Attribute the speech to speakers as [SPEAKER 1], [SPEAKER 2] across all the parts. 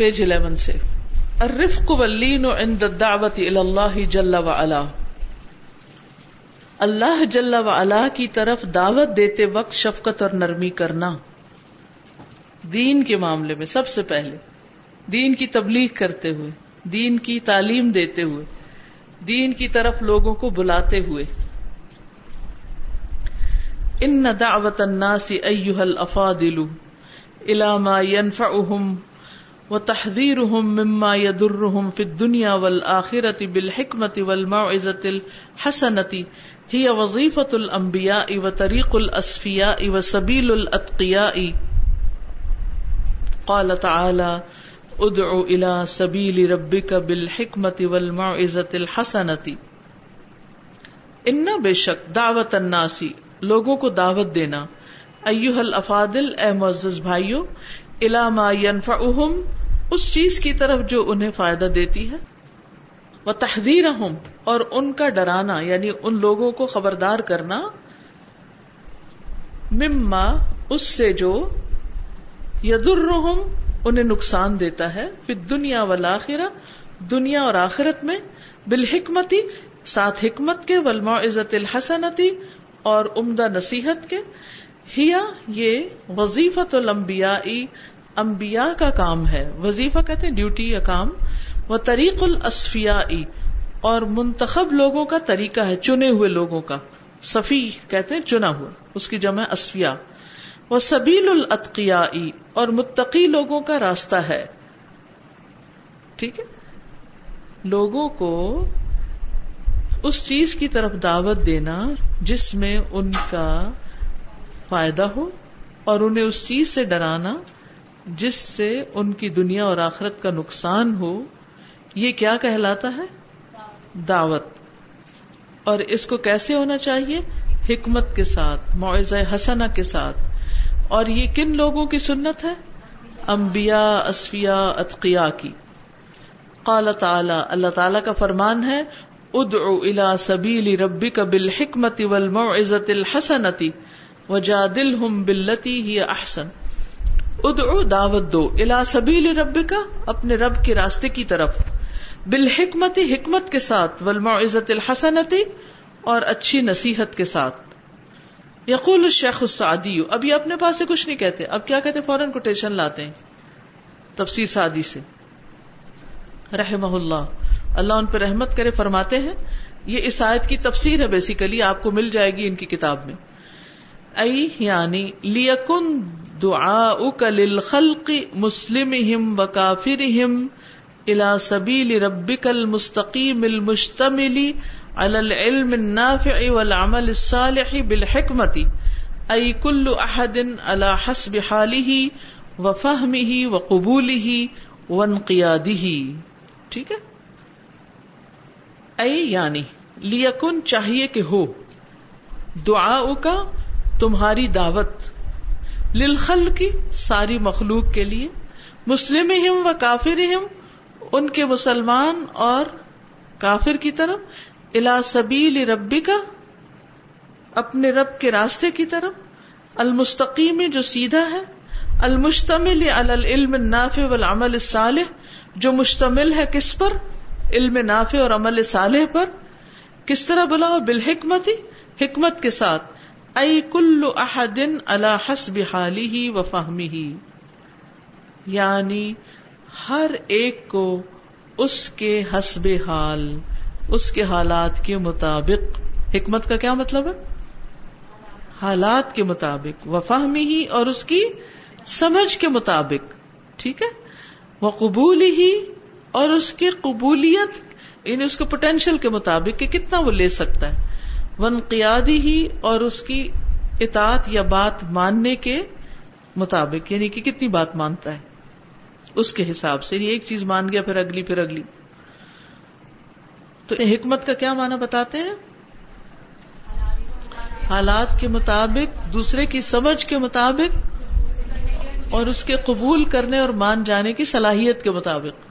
[SPEAKER 1] Page eleven سے، الرفق واللین عند الدعوت الى اللہ جل وعلا. اللہ جل وعلا کی طرف دعوت دیتے وقت شفقت اور نرمی کرنا، دین کے معاملے میں سب سے پہلے، دین کی تبلیغ کرتے ہوئے، دین کی تعلیم دیتے ہوئے، دین کی طرف لوگوں کو بلاتے ہوئے۔ ان دعوت الناس ایها الافاضل الى ما ينفعهم وتحذيرهم مما يضرهم في الدنيا والاخره بالحكمه والموعظه الحسنه هي وظيفه الانبياء وطريق الاصفياء وسبيل الاتقياء قال تعالى ادعو الى سبيل ربك بالحكمه والموعظه الحسنه ان بے شک دعوت الناسی لوگوں کو دعوت دینا. ایوہ الافادل اے معزز بھائیو الا ما ینفعہم اس چیز کی طرف جو انہیں فائدہ دیتی ہے۔ وہ تحدیر اور ان کا ڈرانا یعنی ان لوگوں کو خبردار کرنا۔ مما، اس سے جو یدرہم انہیں نقصان دیتا ہے۔ پھر دنیا والآخرہ دنیا اور آخرت میں۔ بالحکمتی ساتھ حکمت کے۔ ولما عزت الحسنتی اور عمدہ نصیحت کے۔ ہیا یہ وظیفت الانبیاء انبیاء کا کام ہے۔ وظیفہ کہتے ہیں ڈیوٹی یا کام۔ وہ طریق الاسفیاء اور منتخب لوگوں کا طریقہ ہے، چنے ہوئے لوگوں کا۔ صفی کہتے ہیں چنا ہوا، اس کی جمع اسفیا وہ سبیل الاتقیاء اور متقی لوگوں کا راستہ ہے۔ ٹھیک ہے؟ لوگوں کو اس چیز کی طرف دعوت دینا جس میں ان کا فائدہ ہو اور انہیں اس چیز سے ڈرانا جس سے ان کی دنیا اور آخرت کا نقصان ہو، یہ کیا کہلاتا ہے؟ دعوت۔ اور اس کو کیسے ہونا چاہیے؟ حکمت کے ساتھ، معاوضہ حسنا کے ساتھ۔ اور یہ کن لوگوں کی سنت ہے؟ امبیا اسفیا اتقیا کی۔ قال تعالی، اللہ تعالی کا فرمان ہے، ادعو الى سبیل ربک بالحکمت والموعظت الحسنتی وجادلہم باللتی ہی احسن۔ ادعو دعوت دو، الى سبیل ربک اپنے رب کے راستے کی طرف۔ بالحکمت، حکمت کے ساتھ والموعظت الحسنتی اور اچھی نصیحت کے ساتھ۔ یقول الشیخ السعدی اب یہ اپنے پاس سے کچھ نہیں کہتے، اب کیا کہتے؟ فوراً کوٹیشن لاتے ہیں۔ تفسیر سعدی سے۔ رحمہ اللہ۔ اللہ ان پہ رحمت کرے، فرماتے ہیں، یہ اس آیت کی تفسیر ہے بیسیکلی آپ کو مل جائے گی ان کی کتاب میں۔ ای یعنی لیکن دعاؤک للخلق مسلمہم و کافرہم الى سبیل ربک المستقیم المشتمل على العلم النافع والعمل الصالح بالحکمت. ای کل احد على حسب حاله وفهمه وقبوله وانقیاده. ٹھیک ہے؟ ای یعنی لیکن چاہیے کہ ہو. دعا کا تمہاری دعوت للخل کی ساری مخلوق کے لیے مسلم ہم و کافر ہم ان کے مسلمان اور کافر کی طرف الا سبیل ربی کا اپنے رب کے راستے کی طرف، المستقیم جو سیدھا ہے، المشتمل العلم النافع والعمل الصالح، جو مشتمل ہے کس پر؟ علم نافع اور عمل صالح پر۔ کس طرح بلا بالحکمت حکمت کے ساتھ۔ ائی کل احدن اللہ حسب حالی ہی و فہمی ہی یعنی ہر ایک کو اس کے حسب حال، اس کے حالات کے مطابق، حکمت کا کیا مطلب ہے؟ حالات کے مطابق، و فہمی ہی اور اس کی سمجھ کے مطابق، ٹھیک ہے؟ وہ قبول ہی اور اس کی قبولیت یعنی اس کے پوٹینشیل کے مطابق کہ کتنا وہ لے سکتا ہے۔ ون قیادی ہی اور اس کی اطاعت یا بات ماننے کے مطابق یعنی کہ کتنی بات مانتا ہے، اس کے حساب سے یعنی ایک چیز مان گیا، پھر اگلی پھر اگلی۔ تو حکمت کا کیا معنی بتاتے ہیں؟ حالات کے مطابق، دوسرے کی سمجھ کے مطابق اور اس کے قبول کرنے اور مان جانے کی صلاحیت کے مطابق۔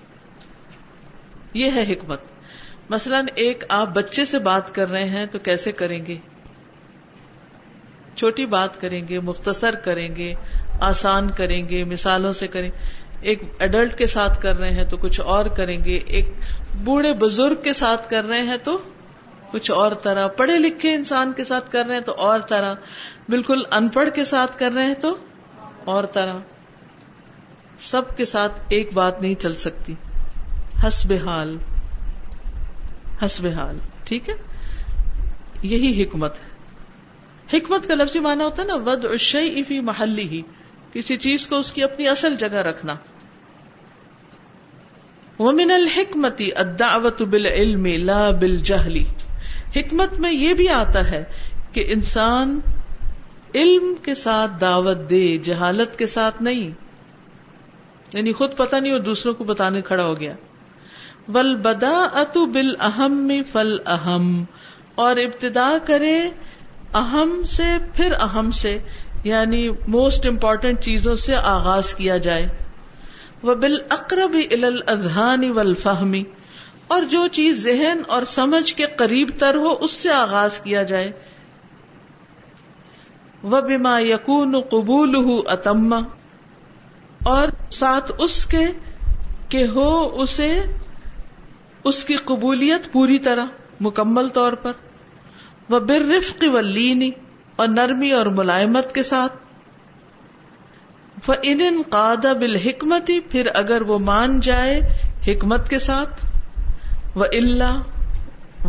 [SPEAKER 1] یہ ہے حکمت۔ مثلاً ایک آپ بچے سے بات کر رہے ہیں تو کیسے کریں گے؟ چھوٹی بات کریں گے، مختصر کریں گے، آسان کریں گے، مثالوں سے کریں۔ ایک ایڈلٹ کے ساتھ کر رہے ہیں تو کچھ اور کریں گے۔ ایک بوڑھے بزرگ کے ساتھ کر رہے ہیں تو کچھ اور طرح۔ پڑھے لکھے انسان کے ساتھ کر رہے ہیں تو اور طرح۔ بالکل ان پڑھ کے ساتھ کر رہے ہیں تو اور طرح۔ سب کے ساتھ ایک بات نہیں چل سکتی۔ حسب حال۔ حسب حال، ٹھیک ہے؟ یہی حکمت ہے۔ حکمت کا لفظی مانا ہوتا ہے نا ود اشئی فی محلی ہی کسی چیز کو اس کی اپنی اصل جگہ رکھنا۔ ومن الحکمتی الدعوت بالعلم لا بالجہلی حکمت میں یہ بھی آتا ہے کہ انسان علم کے ساتھ دعوت دے، جہالت کے ساتھ نہیں۔ یعنی خود پتہ نہیں اور دوسروں کو بتانے کھڑا ہو گیا۔ ول بدا اتو بل اہم فل اہم اور ابتدا کرے اہم سے پھر اہم سے یعنی موسٹ امپورٹینٹ چیزوں سے آغاز کیا جائے۔ وہ بال اقرب الادھانی والفہمی اور جو چیز ذہن اور سمجھ کے قریب تر ہو اس سے آغاز کیا جائے۔ وہ بیما یقون قبول اتم، اور ساتھ اس کے کہ ہو اسے اس کی قبولیت پوری طرح مکمل طور پر۔ وہ برفق و لینی اور نرمی اور ملائمت کے ساتھ۔ وہ ان قادہ بالحکمتی پھر اگر وہ مان جائے حکمت کے ساتھ۔ وہ اللہ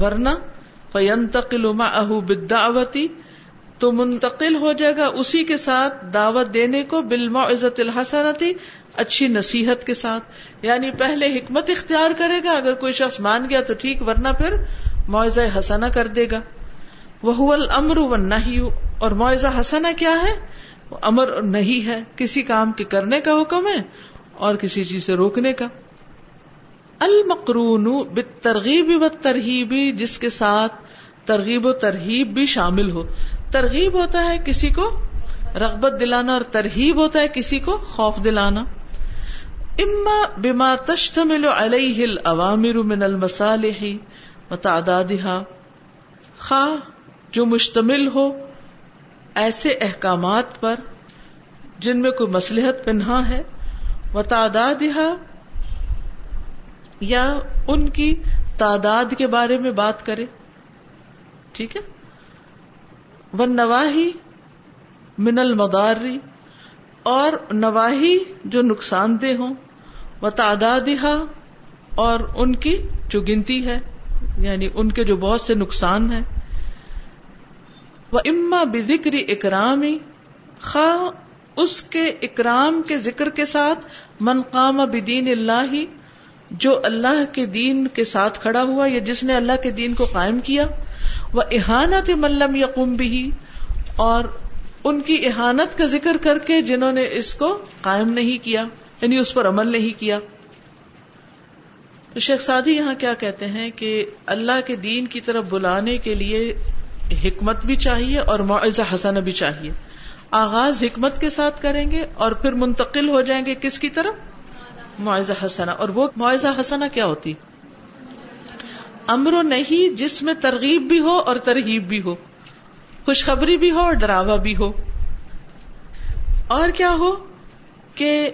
[SPEAKER 1] ورنہ فینتقل معه بالدعوتی تو منتقل ہو جائے گا اسی کے ساتھ دعوت دینے کو بالمعزت الحسنتی اچھی نصیحت کے ساتھ یعنی پہلے حکمت اختیار کرے گا، اگر کوئی شخص مان گیا تو ٹھیک، ورنہ پھر معاوضہ حسنا کر دے گا۔ وہ الامر و نہیں اور معاوضہ حسنا کیا ہے؟ وہ امر اور نہیں ہے، کسی کام کے کرنے کا حکم ہے اور کسی چیز سے روکنے کا۔ المقرون ترغیب و ترغیبی جس کے ساتھ ترغیب و ترغیب بھی شامل ہو۔ ترغیب ہوتا ہے کسی کو رغبت دلانا اور ترغیب ہوتا ہے کسی کو خوف دلانا۔ اما بما تشتمل علیہ الاوامر من المصالح و خواہ جو مشتمل ہو ایسے احکامات پر جن میں کوئی مسلحت پنہا ہے وہ تعداد یا ان کی تعداد کے بارے میں بات کرے۔ ٹھیک ہے؟ وہ نواحی من المداری اور نواحی جو نقصان دہ ہوں وہ تعداد اور ان کی جو گنتی ہے یعنی ان کے جو بہت سے نقصان ہیں۔ وہ اما بکری اکرامی خواہ اس کے اکرام کے ذکر کے ساتھ منقام بدین اللہ، جو اللہ کے دین کے ساتھ کھڑا ہوا یا جس نے اللہ کے دین کو قائم کیا۔ وہ احانت ملم یقم بھی اور ان کی احانت کا ذکر کر کے جنہوں نے اس کو قائم نہیں کیا یعنی اس پر عمل نہیں کیا۔ تو شیخ سادی یہاں کیا کہتے ہیں کہ اللہ کے دین کی طرف بلانے کے لیے حکمت بھی چاہیے اور معاوضہ حسن بھی چاہیے۔ آغاز حکمت کے ساتھ کریں گے اور پھر منتقل ہو جائیں گے کس کی طرف؟ معاوضہ حسنا اور وہ معاوضہ حسنا کیا ہوتی؟ امر و نہیں جس میں ترغیب بھی ہو اور ترغیب بھی ہو۔ خوشخبری بھی ہو اور ڈراوا بھی ہو۔ اور کیا ہو کہ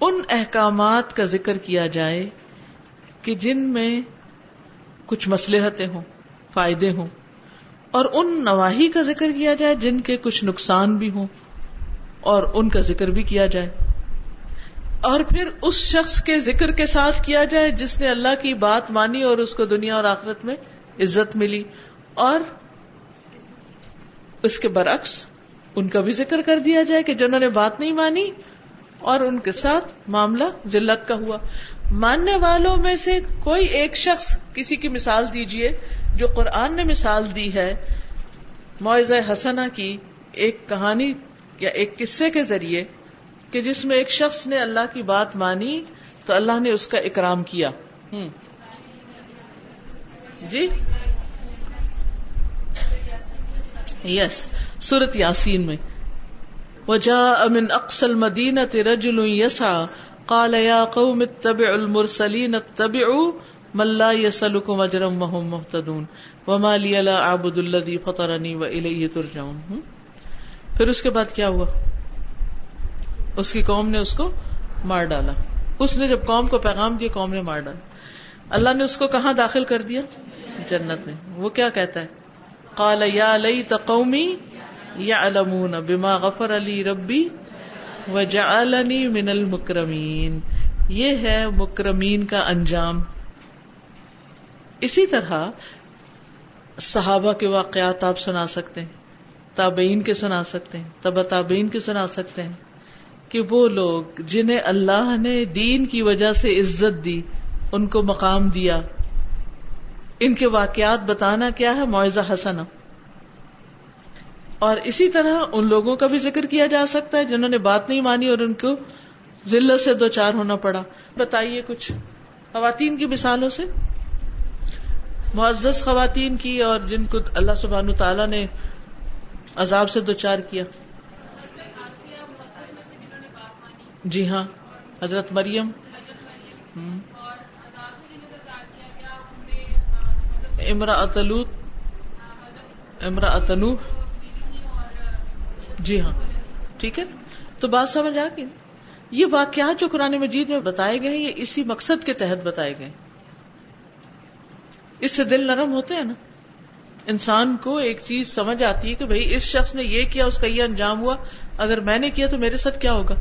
[SPEAKER 1] ان احکامات کا ذکر کیا جائے کہ جن میں کچھ مسلحتیں ہوں، فائدے ہوں، اور ان نواحی کا ذکر کیا جائے جن کے کچھ نقصان بھی ہوں اور ان کا ذکر بھی کیا جائے۔ اور پھر اس شخص کے ذکر کے ساتھ کیا جائے جس نے اللہ کی بات مانی اور اس کو دنیا اور آخرت میں عزت ملی اور اس کے برعکس ان کا بھی ذکر کر دیا جائے کہ جنہوں نے بات نہیں مانی اور ان کے ساتھ معاملہ ذلت کا ہوا۔ ماننے والوں میں سے کوئی ایک شخص کسی کی مثال دیجیے جو قرآن نے مثال دی ہے، معاوضہ حسنا کی ایک کہانی یا ایک قصے کے ذریعے کہ جس میں ایک شخص نے اللہ کی بات مانی تو اللہ نے اس کا اکرام کیا۔ جی؟ یس سورت یاسین میں. وجا امن اقسل مدینہ رجل یسا قال یا قوم اتبعوا المرسلین اتبعوا من لا يسلكم اجرا وهم مهتدون. وما لي لا اعبد الذي فطرني واليه ترجعون. پھر اس کے بعد کیا ہوا؟ اس کی قوم نے اس کو مار ڈالا. اس نے جب قوم کو پیغام دیا، قوم نے مار ڈالا. اللہ نے اس کو کہاں داخل کر دیا؟ جنت میں. وہ کیا کہتا ہے؟ قال یا لئی تقومی یا علمون بما غفر علی ربی و جعلنی من المکرمین یہ ہے مکرمین کا انجام۔ اسی طرح صحابہ کے واقعات آپ سنا سکتے ہیں، تابعین کے سنا سکتے ہیں تبا تابعین کے سنا سکتے ہیں کہ وہ لوگ جنہیں اللہ نے دین کی وجہ سے عزت دی، ان کو مقام دیا۔ ان کے واقعات بتانا کیا ہے، معاوضہ حسن۔ اور اسی طرح ان لوگوں کا بھی ذکر کیا جا سکتا ہے، جنہوں نے بات نہیں مانی اور ان کو ذلت سے دو چار ہونا پڑا۔ بتائیے کچھ خواتین کی مثالوں سے؟ معزز خواتین کی اور جن کو اللہ سبحان تعالیٰ نے عذاب سے دو چار کیا۔ جی ہاں حضرت مریم۔ امرا اتلوت امرا اتنو جی ہاں. ٹھیک ہے؟ تو بات سمجھ آ گئی؟ یہ واقعات جو قرآن مجید میں بتائے گئے ہیں، یہ اسی مقصد کے تحت بتائے گئے اس سے دل نرم ہوتے ہیں نا؟ انسان کو ایک چیز سمجھ آتی ہے کہ بھائی اس شخص نے یہ کیا، اس کا یہ انجام ہوا۔ اگر میں نے کیا تو میرے ساتھ کیا ہوگا؟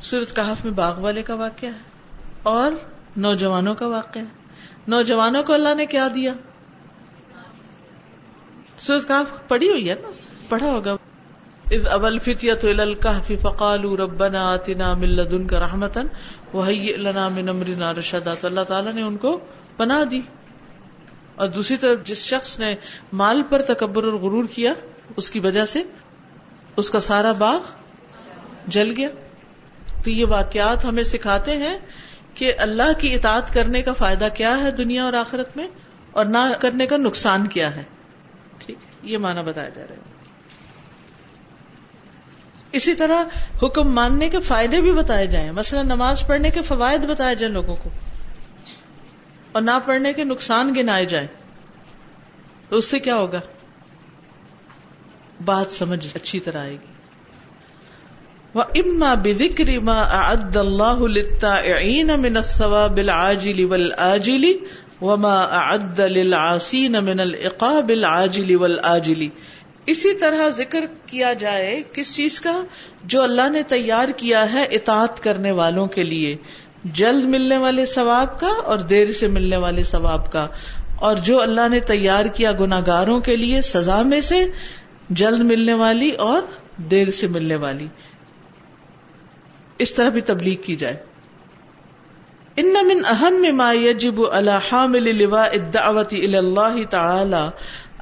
[SPEAKER 1] سورت کہاف میں باغ والے کا واقعہ ہے۔ اور نوجوانوں کا واقعہ نوجوانوں کو اللہ نے کیا دیا؟ سورت کہاف پڑھی ہوئی ہے نا؟ پڑھا ہوگا۔ اذ اول فتیت الکحف فقالوا ربنا آتنا من لدنک رحمتا وهيئ لنا من امرنا رشدا۔ تو اللہ تعالی نے ان کو پناہ دی۔ اور دوسری طرف جس شخص نے مال پر تکبر اور غرور کیا، اس کی وجہ سے اس کا سارا باغ جل گیا۔ تو یہ واقعات ہمیں سکھاتے ہیں کہ اللہ کی اطاعت کرنے کا فائدہ کیا ہے دنیا اور آخرت میں اور نہ کرنے کا نقصان کیا ہے؟ ٹھیک، یہ مانا بتایا جا رہا ہے۔ اسی طرح حکم ماننے کے فائدے بھی بتائے جائیں۔ مثلا نماز پڑھنے کے فوائد بتائے جائیں لوگوں کو اور نہ پڑھنے کے نقصان گنائے جائیں۔ تو اس سے کیا ہوگا؟ بات سمجھ اچھی طرح آئے گی۔ اما بکری ما اعد اللہ من الثواب العاجل والآجل وما اعد للعاصین من العقاب العاجل والآجل۔ اسی طرح ذکر کیا جائے کس چیز کا؟ جو اللہ نے تیار کیا ہے اطاعت کرنے والوں کے لیے۔ جلد ملنے والے ثواب کا اور دیر سے ملنے والے ثواب کا۔ اور جو اللہ نے تیار کیا گناگاروں کے لیے سزا میں سے، جلد ملنے والی اور دیر سے ملنے والی۔ اس طرح بھی تبلیغ کی جائے۔ ان من اہم ما يجب على حامل لواء الدعوة الى الله تعالى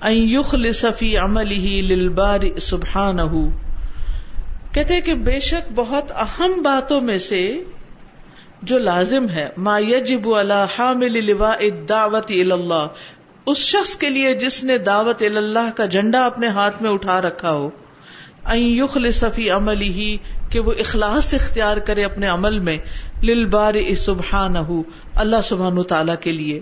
[SPEAKER 1] ان يخلص في عمله للبارئ سبحانه کہتے کہ بے شک بہت اہم باتوں میں سے جو لازم ہے، ما يجب على حامل لواء الدعوة الى الله اس شخص کے لیے جس نے دعوت اللہ کا جھنڈا اپنے ہاتھ میں اٹھا رکھا ہو۔ این یخلص فی عمله کہ وہ اخلاص اختیار کرے اپنے عمل میں لل بار سبحان اللہ سبحان تعالی کے لیے۔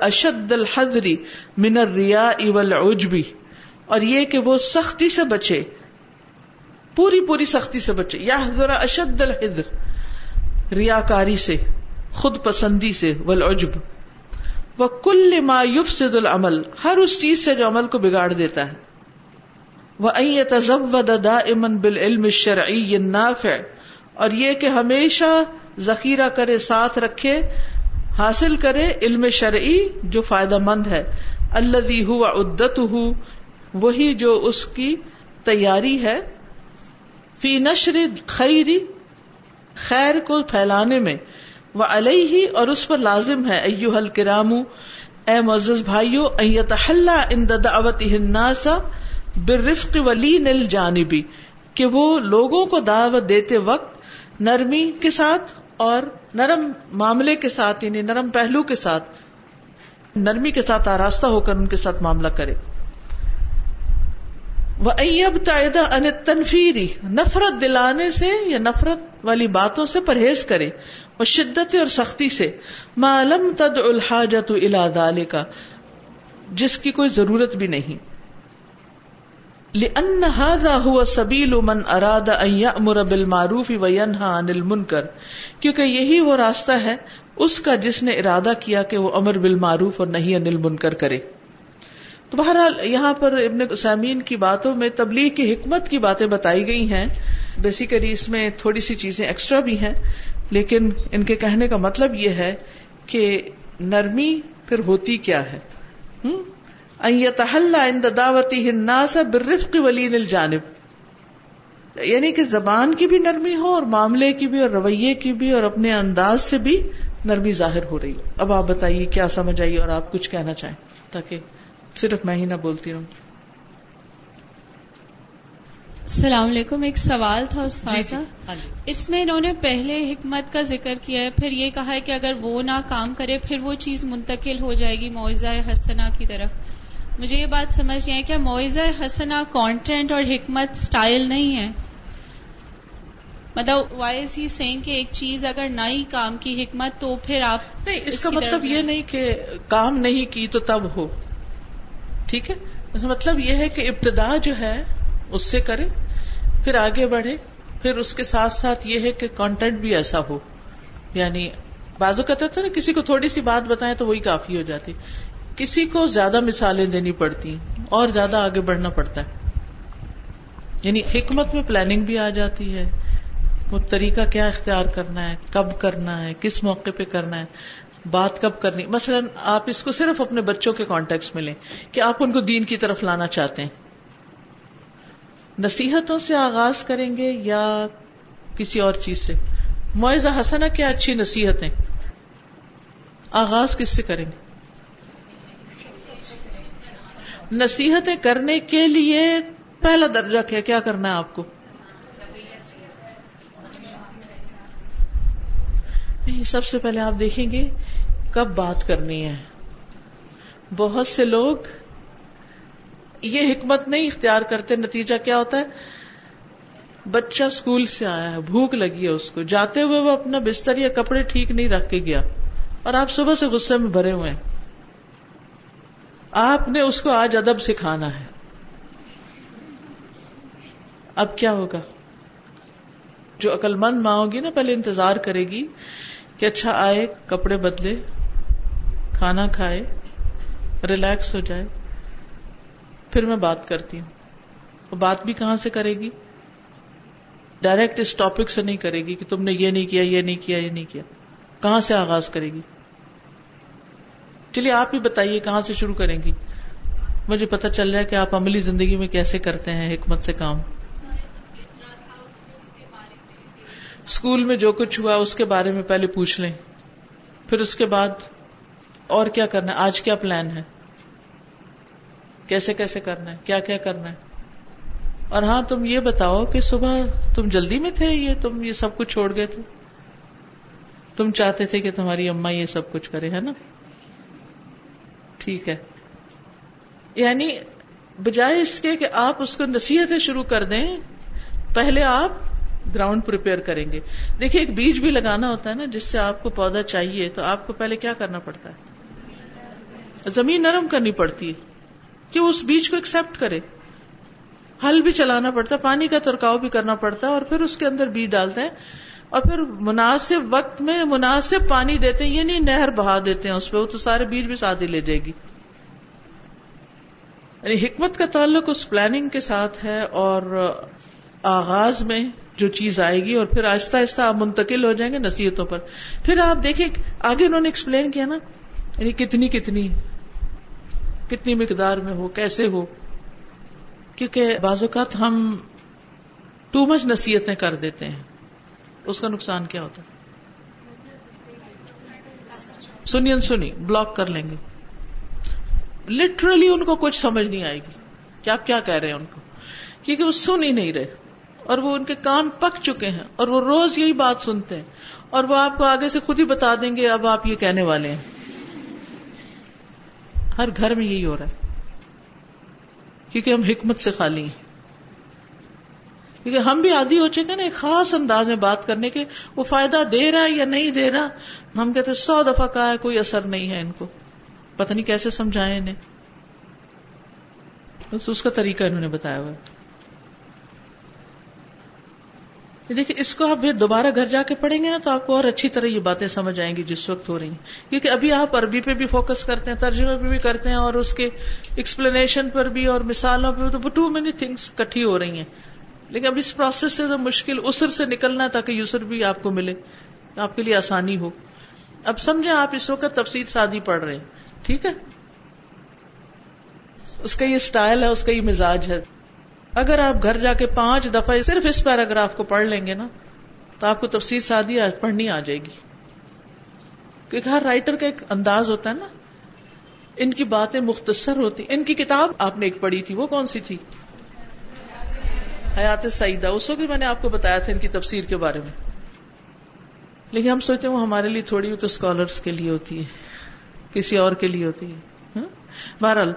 [SPEAKER 1] اشد الحضری من الریا والعجبی اور یہ کہ وہ سختی سے بچے۔ پوری پوری سختی سے بچے۔ یا اشد الحدر ریا کاری سے، خود پسندی سے، والعجب۔ وہ کل ما یفسد العمل۔ ہر اس چیز سے جو عمل کو بگاڑ دیتا ہے۔ وہ امن بال علم شرعی نافع اور یہ کہ ہمیشہ ذخیرہ کرے، ساتھ رکھے، حاصل کرے علم شرعی جو فائدہ مند ہے۔ اللہ ہوا ادت ہو وہی جو اس کی تیاری ہے۔ فی نشر خیری خیر کو پھیلانے میں۔ وہ علیہ اور اس پر لازم ہے۔ ایو حل کرام اے معزز بھائیو ایتحلہ ان دعوت الناس برفق ولی نل جانبی کہ وہ لوگوں کو دعوت دیتے وقت نرمی کے ساتھ اور نرم معاملے کے ساتھ یعنی نرم پہلو کے ساتھ، نرمی کے ساتھ آراستہ ہو کر ان کے ساتھ معاملہ کرے۔ وہ ایب تعدہ ان تنفیری نفرت دلانے سے یا نفرت والی باتوں سے پرہیز کرے اور شدت اور سختی سے۔ معلوم تد الحاجت الا کا جس کی کوئی ضرورت بھی نہیں۔ لأن هذا هو سبیل من اراد ان یأمر بالمعروف وینہا عن المنکر کیونکہ یہی وہ راستہ ہے اس کا جس نے ارادہ کیا کہ وہ امر بالمعروف اور نہیں عن المنکر کرے۔ تو بہرحال یہاں پر ابن سامین کی باتوں میں تبلیغ کی حکمت کی باتیں بتائی گئی ہیں۔ بیسیکلی اس میں تھوڑی سی چیزیں ایکسٹرا بھی ہیں، لیکن ان کے کہنے کا مطلب یہ ہے کہ نرمی پھر ہوتی کیا ہے؟ دعوتی برفق ولین الجانب. یعنی کہ زبان کی بھی نرمی ہو اور معاملے کی بھی اور رویے کی بھی اور اپنے انداز سے بھی نرمی ظاہر ہو رہی اب آپ بتائیے کیا سمجھ آئیے اور آپ کچھ کہنا چاہیں تاکہ صرف میں ہی نہ بولتی رہوں.
[SPEAKER 2] السلام علیکم ایک سوال تھا استاد جی جی. ہاں جی. اس میں انہوں نے پہلے حکمت کا ذکر کیا ہے پھر یہ کہا ہے کہ اگر وہ نہ کام کرے پھر وہ چیز منتقل ہو جائے گی معاوضہ حسنا کی طرف۔ مجھے یہ بات سمجھ نہیں ہے کیا معاوضہ حسنا کانٹینٹ اور حکمت سٹائل نہیں ہے؟ مطلب وائی از ہی سینگ کہ ایک چیز اگر نہ ہی کام کی حکمت تو پھر آپ
[SPEAKER 1] نہیں اس کا مطلب یہ نہیں کہ کام نہیں کی تو تب ہو۔ ٹھیک ہے؟ مطلب یہ ہے کہ ابتدا جو ہے اس سے کرے پھر آگے بڑھے پھر اس کے ساتھ ساتھ یہ ہے کہ کانٹینٹ بھی ایسا ہو۔ یعنی بازو کہتے تھے نا کسی کو تھوڑی سی بات بتائیں تو وہی کافی ہو جاتی۔ کسی کو زیادہ مثالیں دینی پڑتی ہیں اور زیادہ آگے بڑھنا پڑتا ہے۔ یعنی حکمت میں پلاننگ بھی آ جاتی ہے۔ وہ طریقہ کیا اختیار کرنا ہے؟ کب کرنا ہے؟ کس موقع پہ کرنا ہے؟ بات کب کرنی؟ مثلا آپ اس کو صرف اپنے بچوں کے کانٹیکٹ میں لیں کہ آپ ان کو دین کی طرف لانا چاہتے ہیں۔ نصیحتوں سے آغاز کریں گے یا کسی اور چیز سے؟ معیزہ حسنا کیا اچھی نصیحتیں؟ آغاز کس سے کریں گے؟ نصیحتیں کرنے کے لیے پہلا درجہ کیا کیا کرنا ہے آپ کو؟ نہیں، سب سے پہلے آپ دیکھیں گے کب بات کرنی ہے۔ بہت سے لوگ یہ حکمت نہیں اختیار کرتے نتیجہ کیا ہوتا ہے؟ بچہ اسکول سے آیا ہے، بھوک لگی ہے اس کو۔ جاتے ہوئے وہ اپنا بستر یا کپڑے ٹھیک نہیں رکھ کے گیا۔ اور آپ صبح سے غصے میں بھرے ہوئے ہیں۔ آپ نے اس کو آج ادب سکھانا ہے۔ اب کیا ہوگا؟ جو عقل مند ماں ہوگی نا، پہلے انتظار کرے گی کہ اچھا آئے، کپڑے بدلے، کھانا کھائے، ریلیکس ہو جائے۔ پھر میں بات کرتی ہوں۔ وہ بات بھی کہاں سے کرے گی؟ ڈائریکٹ اس ٹاپک سے نہیں کرے گی کہ تم نے یہ نہیں کیا، یہ نہیں کیا، یہ نہیں کیا۔ کہاں سے آغاز کرے گی؟ چلیے، آپ ہی بتائیے کہاں سے شروع کریں گی؟ مجھے پتا چل رہا ہے کہ آپ عملی زندگی میں کیسے کرتے ہیں، حکمت سے کام؟ اسکول میں جو کچھ ہوا، اس کے بارے میں پہلے پوچھ لیں۔ پھر اس کے بعد اور کیا کرنا ہے؟ آج کیا پلان ہے؟ کیسے کیسے کرنا ہے؟ کیا کیا کرنا ہے؟ اور ہاں تم یہ بتاؤ کہ صبح تم جلدی میں تھے یہ تم یہ سب کچھ چھوڑ گئے تھے؟ تم چاہتے تھے کہ تمہاری اما یہ سب کچھ کرے، ہے نا؟ ٹھیک ہے۔ یعنی بجائے اس کے کہ آپ اس کو نصیحتیں شروع کر دیں، پہلے آپ گراؤنڈ پریپیئر کریں گے۔ دیکھیے، ایک بیج بھی لگانا ہوتا ہے نا، جس سے آپ کو پودا چاہیے، تو آپ کو پہلے کیا کرنا پڑتا ہے؟ زمین نرم کرنی پڑتی ہے۔ کہ اس بیج کو ایکسپٹ کرے۔ ہل بھی چلانا پڑتا ہے، پانی کا ترکاؤ بھی کرنا پڑتا ہے اور پھر اس کے اندر بیج ڈالتے ہیں اور پھر مناسب وقت میں مناسب پانی دیتے ہیں یہ نہیں نہر بہا دیتے ہیں اس پہ، وہ تو سارے بیج بھی ساتھ ہی لے جائے گی۔ یعنی حکمت کا تعلق اس پلاننگ کے ساتھ ہے اور آغاز میں جو چیز آئے گی اور پھر آہستہ آہستہ آپ منتقل ہو جائیں گے نصیحتوں پر۔ پھر آپ دیکھیں، آگے انہوں نے ایکسپلین کیا نا یعنی کتنی کتنی کتنی مقدار میں ہو، کیسے ہو۔ کیونکہ بعض اوقات ہم ٹو مچ نصیحتیں کر دیتے ہیں۔ اس کا نقصان کیا ہوتا ہے؟ سنی سنی بلاک کر لیں گے۔ لٹرلی ان کو کچھ سمجھ نہیں آئے گی۔ کہ آپ کیا کہہ رہے ہیں ان کو؟ کیونکہ وہ سن ہی نہیں رہے۔ اور وہ ان کے کان پک چکے ہیں۔ اور وہ روز یہی بات سنتے ہیں۔ اور وہ آپ کو آگے سے خود ہی بتا دیں گے، اب آپ یہ کہنے والے ہیں۔ ہر گھر میں یہی ہو رہا ہے۔ کیونکہ ہم حکمت سے خالی ہیں۔ کیونکہ ہم بھی عادی ہو چکے نا، ایک خاص انداز میں بات کرنے کے، وہ فائدہ دے رہا ہے یا نہیں دے رہا؟ ہم کہتے سو دفعہ کہا ہے، کوئی اثر نہیں ہے ان کو۔ پتہ نہیں کیسے سمجھائے انہیں۔ اس کا طریقہ انہوں نے بتایا ہوا دیکھیے اس کو آپ دوبارہ گھر جا کے پڑھیں گے نا تو آپ کو اور اچھی طرح یہ باتیں سمجھ آئیں گی جس وقت ہو رہی ہیں۔ کیونکہ ابھی آپ عربی پہ بھی فوکس کرتے ہیں ترجمے پہ بھی کرتے ہیں اور اس کے ایکسپلینیشن پر بھی اور مثالوں پہ تو ٹو مینی تھنگس کٹھی ہو رہی ہیں۔ لیکن اب اس پروسیس سے مشکل اسر سے نکلنا تاکہ یوسر بھی آپ کو ملے، آپ کے لیے آسانی ہو۔ اب سمجھیں آپ اس وقت تفصیل شادی پڑھ رہے ہیں، ٹھیک ہے؟ اس کا یہ اسٹائل ہے، اس کا یہ مزاج ہے۔ اگر آپ گھر جا کے پانچ دفعہ صرف اس پیراگراف کو پڑھ لیں گے نا، تو آپ کو تفصیل شادی پڑھنی آ جائے گی۔ کیونکہ ہر رائٹر کا ایک انداز ہوتا ہے نا۔ ان کی باتیں مختصر ہوتی، ان کی کتاب آپ نے ایک پڑھی تھی، وہ کون سی تھی؟ حیات سعیدہ اس وقت میں نے آپ کو بتایا تھا ان کی تفسیر کے بارے میں۔ لیکن ہم سوچتے ہیں وہ ہمارے لیے تھوڑی تو اسکالرس کے لیے ہوتی ہے، کسی اور کے لیے ہوتی ہے۔ ہاں؟ بہرحال،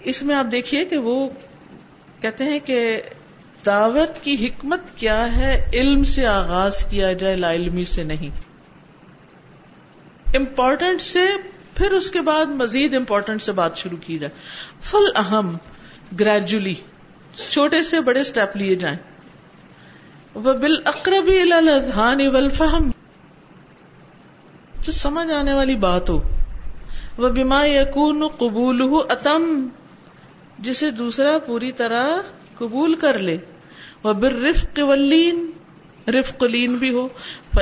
[SPEAKER 1] اس میں آپ دیکھیے کہ وہ کہتے ہیں کہ دعوت کی حکمت کیا ہے؟ علم سے آغاز کیا جائے، لا علمی سے نہیں۔ امپورٹنٹ سے، پھر اس کے بعد مزید امپورٹنٹ سے بات شروع کی جائے۔ فل اہم گریجولی چھوٹے سے بڑے اسٹیپ لیے جائیں۔ وہ بال اقربی فہم جو سمجھ آنے والی بات ہو۔ وہ بیما یقون قبول ہو اتم۔ جسے دوسرا پوری طرح قبول کر لے۔ وہ بر رفق ولین رفق لین بھی ہو۔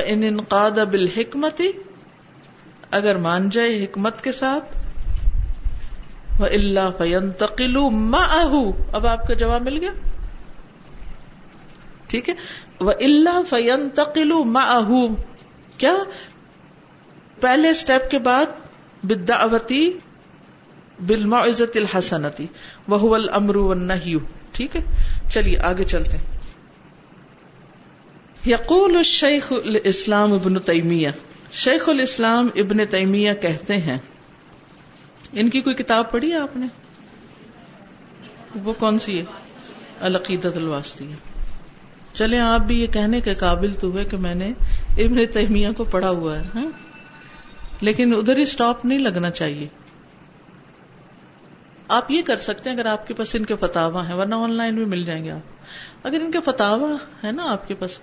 [SPEAKER 1] ان انقاد بال حکمت اگر مان جائے حکمت کے ساتھ۔ اللہ فین تقلو اب آپ کا جواب مل گیا؟ ٹھیک ہے؟ وہ اللہ فین تقلو کیا؟ پہلے اسٹیپ کے بعد بدعوتی بالما عزت الحسنتی وہ الامر والنہی ٹھیک ہے؟ چلیے، آگے چلتے ہیں۔ یقول الشیخ الاسلام ابن تیمیہ۔ شیخ الاسلام ابن تیمیہ کہتے ہیں ان کی کوئی کتاب پڑھی ہے آپ نے؟ وہ کون سی ہے؟ العقیدت الواسطی چلے آپ بھی یہ کہنے کے قابل تو ہوئے کہ میں نے ابن تہمیہ کو پڑھا ہوا ہے ہاں؟ لیکن ادھر ہی اسٹاپ نہیں لگنا چاہیے۔ آپ یہ کر سکتے ہیں اگر آپ کے پاس ان کے فتوا ہیں، ورنہ آن لائن بھی مل جائیں گے آپ۔ اگر ان کے فتوا ہے نا آپ کے پاس،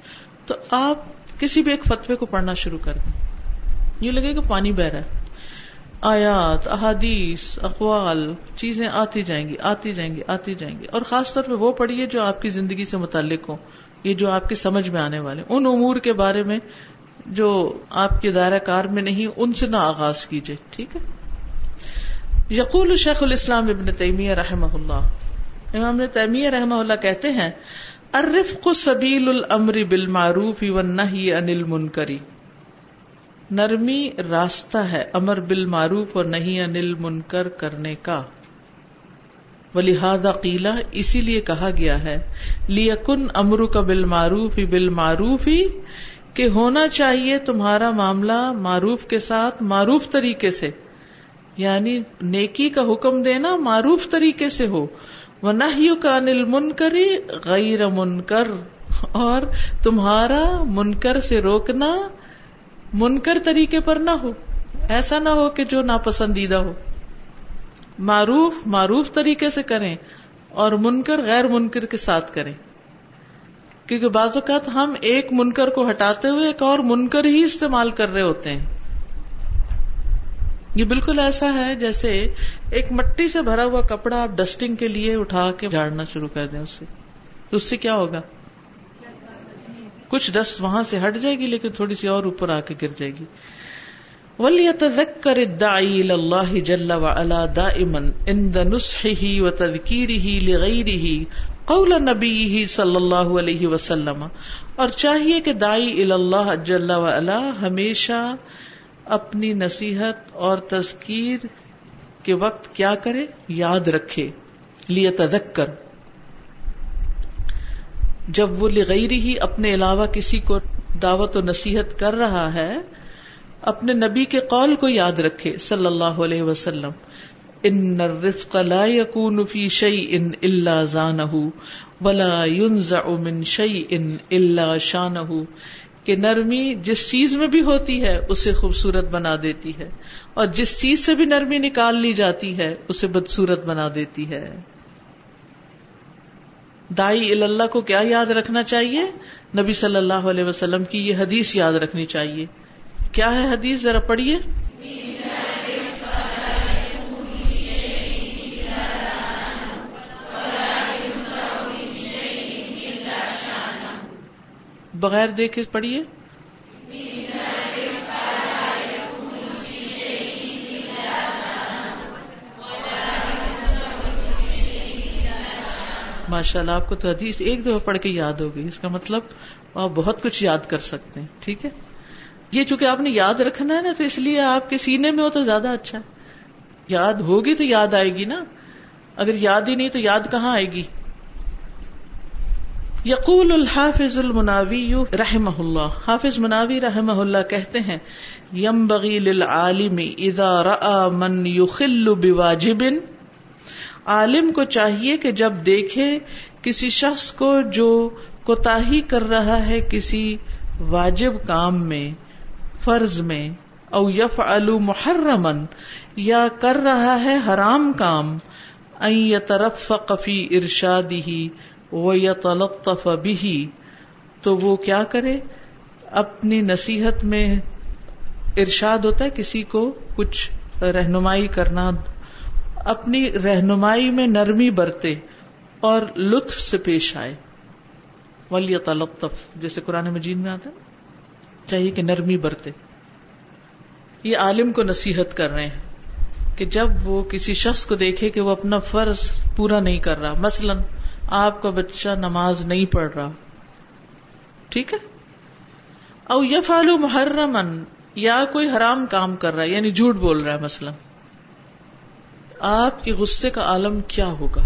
[SPEAKER 1] تو آپ کسی بھی ایک فتوے کو پڑھنا شروع کر دیں۔ یہ لگے کہ پانی بہ رہا ہے۔ آیات، احادیث، اقوال، چیزیں آتی جائیں گی، آتی جائیں گی، آتی جائیں گی۔ اور خاص طور پہ وہ پڑھیے جو آپ کی زندگی سے متعلق ہو یہ جو آپ کی سمجھ میں آنے والے۔ ان امور کے بارے میں جو آپ کے دائرہ کار میں نہیں، ان سے نہ آغاز کیجیے ٹھیک ہے؟ یقول شیخ الاسلام ابن تیمیہ رحم اللہ۔ امام تیمیہ رحمہ اللہ کہتے ہیں ارفق سبیل الامر بالمعروف والنہی عن المنکری نرمی راستہ ہے امر بال معروف اور نہیں انل منکر کرنے کا۔ لہذا قیلا اسی لیے کہا گیا ہے، لیکن امر کا بال معروف بال معروف ہی کہ ہونا چاہیے تمہارا معاملہ معروف کے ساتھ معروف طریقے سے۔ یعنی نیکی کا حکم دینا معروف طریقے سے ہو۔ وہ نہ انل منکری غیر منکر اور تمہارا منکر سے روکنا منکر طریقے پر نہ ہو۔ ایسا نہ ہو کہ جو ناپسندیدہ ہو۔ معروف معروف طریقے سے کریں اور منکر غیر منکر کے ساتھ کریں۔ کیونکہ بعض اوقات ہم ایک منکر کو ہٹاتے ہوئے ایک اور منکر ہی استعمال کر رہے ہوتے ہیں۔ یہ بالکل ایسا ہے جیسے ایک مٹی سے بھرا ہوا کپڑا آپ ڈسٹنگ کے لیے اٹھا کے جھاڑنا شروع کر دیں اس سے۔ اس سے کیا ہوگا؟ کچھ ڈسٹ وہاں سے ہٹ جائے گی لیکن تھوڑی سی اور اوپر آ کے گر جائے گی۔ وَلْيَتَذَكَّرِ الدَّعِي لَلَّهِ جَلَّ وَعَلَى دَائِمًا عِنْدَ نُصْحِهِ وَتَذْكِيرِهِ لِغَيْرِهِ قول نبی صلی اللہ علیہ وسلم۔ اور چاہیے کہ دائی اللہ جل وعلا ہمیشہ اپنی نصیحت اور تذکیر کے وقت کیا کرے؟ یاد رکھے۔ لیے تذکر جب وہ لغیری ہی اپنے علاوہ کسی کو دعوت و نصیحت کر رہا ہے، اپنے نبی کے قول کو یاد رکھے، صلی اللہ علیہ وسلم۔ ان الرفق لا يكون في شيء الا زانه ولا ينزع من شيء الا شانه کہ نرمی جس چیز میں بھی ہوتی ہے، اسے خوبصورت بنا دیتی ہے، اور جس چیز سے بھی نرمی نکال لی جاتی ہے، اسے بدسورت بنا دیتی ہے۔ دائی اللہ کو کیا یاد رکھنا چاہیے؟ نبی صلی اللہ علیہ وسلم کی یہ حدیث یاد رکھنی چاہیے۔ کیا ہے حدیث؟ ذرا پڑھیے۔ بغیر دیکھے پڑھیے۔ ماشاء اللہ، آپ کو تو حدیث ایک دفعہ پڑھ کے یاد ہوگی۔ اس کا مطلب آپ بہت کچھ یاد کر سکتے ہیں، ٹھیک ہے؟ یہ چونکہ آپ نے یاد رکھنا ہے نا، تو اس لیے آپ کے سینے میں ہو تو زیادہ اچھا یاد ہوگی تو یاد آئے گی نا۔ اگر یاد ہی نہیں تو یاد کہاں آئے گی؟ یقول الحافظ المناوی رحم اللہ۔ حافظ مناوی رحم اللہ کہتے ہیں یم بغیل عالم ادا من یخل بواجب عالم کو چاہیے کہ جب دیکھے کسی شخص کو جو کوتا کر رہا ہے کسی واجب کام میں، فرض میں، او یف محرمن یا کر رہا ہے حرام کام طرف فقفی ارشادی وہ یا تلطف بھی تو وہ کیا کرے؟ اپنی نصیحت میں ارشاد ہوتا ہے کسی کو کچھ رہنمائی کرنا اپنی رہنمائی میں نرمی برتے اور لطف سے پیش آئے۔ ولی تلطف جیسے قرآن مجید میں آتا ہے چاہیے کہ نرمی برتے۔ یہ عالم کو نصیحت کر رہے ہیں کہ جب وہ کسی شخص کو دیکھے کہ وہ اپنا فرض پورا نہیں کر رہا، مثلاً آپ کا بچہ نماز نہیں پڑھ رہا، ٹھیک ہے؟ او یا فالو محرمن یا کوئی حرام کام کر رہا ہے یعنی جھوٹ بول رہا ہے، مثلا۔ آپ کے غصے کا عالم کیا ہوگا؟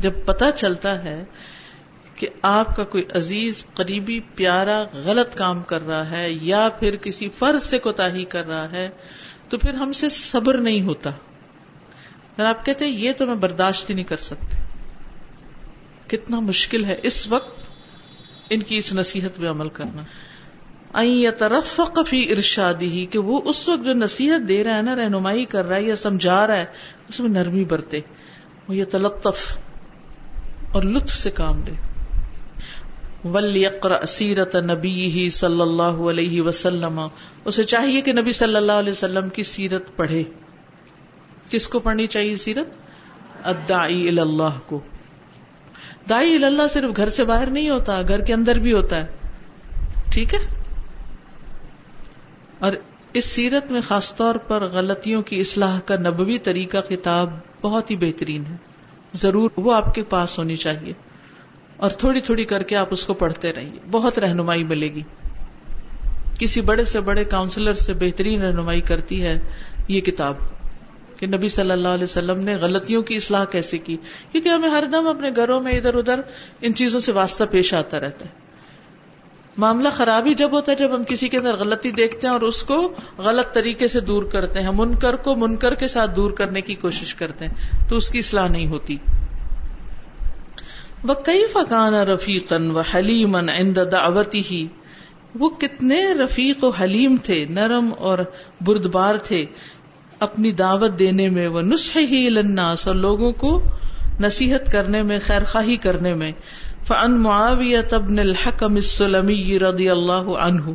[SPEAKER 1] جب پتا چلتا ہے کہ آپ کا کوئی عزیز، قریبی، پیارا، غلط کام کر رہا ہے یا پھر کسی فرض سے کوتا کر رہا ہے، تو پھر ہم سے صبر نہیں ہوتا۔ اور آپ کہتے ہیں، یہ تو میں برداشت ہی نہیں کر سکتی۔ کتنا مشکل ہے اس وقت ان کی اس نصیحت پہ عمل کرنا۔ فی ارشادی ہی کہ وہ اس وقت جو نصیحت دے رہا ہے نا، رہنمائی کر رہا ہے یا سمجھا رہا ہے، اس میں نرمی برتے، وہ یہ تلطف اور لطف سے کام لے۔ ولیقر سیرت نبی ہی صلی اللہ علیہ وسلم۔ اسے چاہیے کہ نبی صلی اللہ علیہ وسلم کی سیرت پڑھے۔ کس کو پڑھنی چاہیے سیرت؟ ادائی اللہ کو۔ دائی اللہ صرف گھر سے باہر نہیں ہوتا، گھر کے اندر بھی ہوتا ہے۔ ٹھیک ہے؟ اور اس سیرت میں خاص طور پر غلطیوں کی اصلاح کا نبوی طریقہ کتاب بہت ہی بہترین ہے۔ ضرور وہ آپ کے پاس ہونی چاہیے۔ اور تھوڑی تھوڑی کر کے آپ اس کو پڑھتے رہیے۔ بہت رہنمائی ملے گی۔ کسی بڑے سے بڑے کاؤنسلر سے بہترین رہنمائی کرتی ہے یہ کتاب کہ نبی صلی اللہ علیہ وسلم نے غلطیوں کی اصلاح کیسے کی؟ کیونکہ ہمیں ہر دم اپنے گھروں میں ادھر ادھر ان چیزوں سے واسطہ پیش آتا رہتا ہے۔ معاملہ خراب ہی جب ہوتا ہے جب ہم کسی کے اندر غلطی دیکھتے ہیں اور اس کو غلط طریقے سے دور کرتے ہیں، منکر کو منکر کے ساتھ دور کرنے کی کوشش کرتے ہیں، تو اس کی اصلاح نہیں ہوتی۔ وہ کئی فقان رفیقن و حلیمن دعوتی ہی وہ کتنے رفیق و حلیم تھے، نرم اور بردبار تھے اپنی دعوت دینے میں۔ وہ نسخ ہی لناس اور لوگوں کو نصیحت کرنے میں خیر خواہی کرنے میں۔ فن معاویہ تبن الحکم السلمی رضی اللہ عنہ۔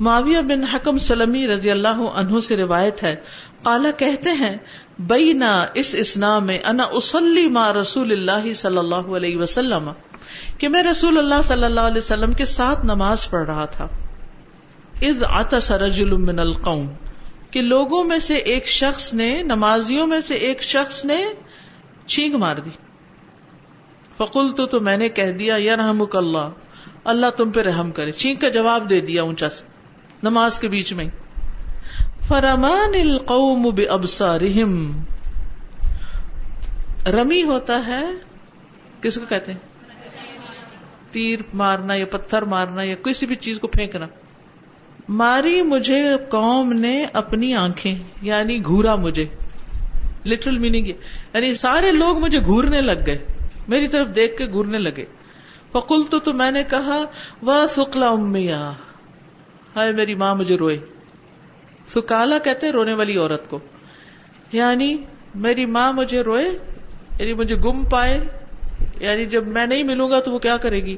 [SPEAKER 1] معاویہ بن حکم سلمی رضی اللہ عنہ سے روایت ہے۔ قالا کہتے ہیں، بینا اس اسنا میں انا اسلی ما رسول اللہ صلی اللہ علیہ وسلم، کہ میں رسول اللہ صلی اللہ علیہ وسلم کے ساتھ نماز پڑھ رہا تھا۔ اذ عطس رجل من القوم، کہ لوگوں میں سے ایک شخص نے، نمازیوں میں سے ایک شخص نے چھینک مار دی۔ فکل تو تو میں نے کہہ دیا یا رحم اللہ اللہ تم پہ رحم کرے۔ چھینک کا جواب دے دیا اونچا سے نماز کے بیچ میں۔ فرمان القوم بابصارهم رمی ہوتا ہے، کس کو کہتے ہیں؟ تیر مارنا یا پتھر مارنا یا کسی بھی چیز کو پھینکنا۔ ماری مجھے، قوم نے اپنی آنکھیں یعنی گھورا مجھے۔ لٹرل میننگ یعنی سارے لوگ مجھے گورنے لگ گئے۔ میری طرف دیکھ کے گورنے لگے۔ فکل تو تو میں نے کہا وہ سکلا امیا ہائے میری ماں مجھے روئے۔ سکالا کہتے رونے والی عورت کو۔ یعنی میری ماں مجھے روئے یعنی مجھے گم پائے یعنی جب میں نہیں ملوں گا تو وہ کیا کرے گی؟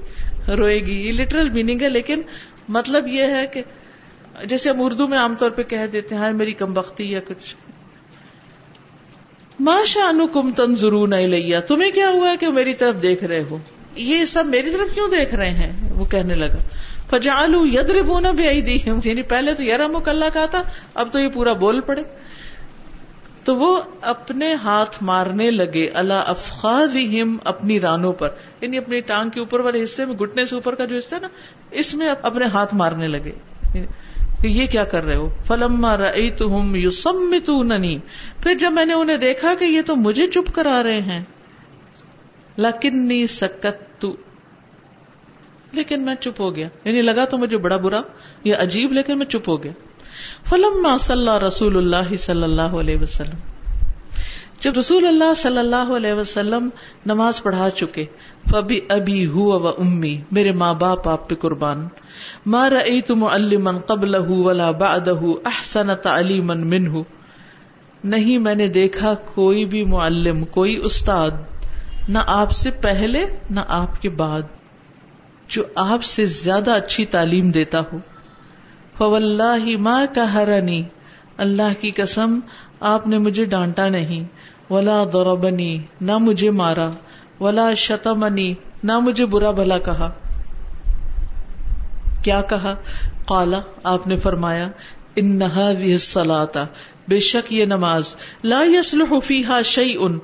[SPEAKER 1] روئے گی۔ یہ لٹرل میننگ ہے، لیکن مطلب یہ ہے کہ جیسے ہم اردو میں عام طور پہ کہہ دیتے ہیں میری کم بختی یا کچھ۔ ماشا انو کم تن ضرور نہیں تمہیں کیا ہوا ہے کہ میری طرف دیکھ رہے ہو؟ یہ سب میری طرف کیوں دیکھ رہے ہیں؟ وہ کہنے لگا فجالو ید ربونا بھی آئی دی یعنی پہلے تو یار کلّا کہا تھا، اب تو یہ پورا بول پڑے۔ تو وہ اپنے ہاتھ مارنے لگے اللہ افخاد اپنی رانوں پر یعنی اپنی ٹانگ کے اوپر والے حصے میں گٹنے سے اوپر کا جو حصہ ہے نا، اس میں اپنے ہاتھ مارنے لگے۔ کہ یہ کیا کر رہے ہو؟ فلما رأيتهم يصمتونني۔ پھر جب میں نے انہیں دیکھا کہ یہ تو مجھے چپ کرا رہے ہیں۔ لکنی سکت لیکن میں چپ ہو گیا۔ یعنی لگا تو مجھے بڑا برا یہ عجیب، لیکن میں چپ ہو گیا۔ فلما صلی رسول اللہ صلی اللہ علیہ وسلم۔ جب رسول اللہ صلی اللہ علیہ وسلم نماز پڑھا چکے فبی ابی ہوا و امی، میرے ماں باپ، آپ پہ قربان۔ ما رأيت معلما قبله ولا بعده احسن تعلیما منه نہیں میں نے دیکھا کوئی بھی معلم، کوئی استاد، نہ آپ سے پہلے، نہ آپ کے بعد، جو آپ سے زیادہ اچھی تعلیم دیتا ہو۔ فواللہ ما کہرنی اللہ کی قسم، آپ نے مجھے ڈانٹا نہیں۔ ولا ضربنی، نہ مجھے مارا۔ ولا شتمنی نہ مجھے برا بھلا کہا۔ کیا کہا؟ کالا آپ نے فرمایا ان سلاتا بے شک یہ نماز، لا یسلح فیہا شیئن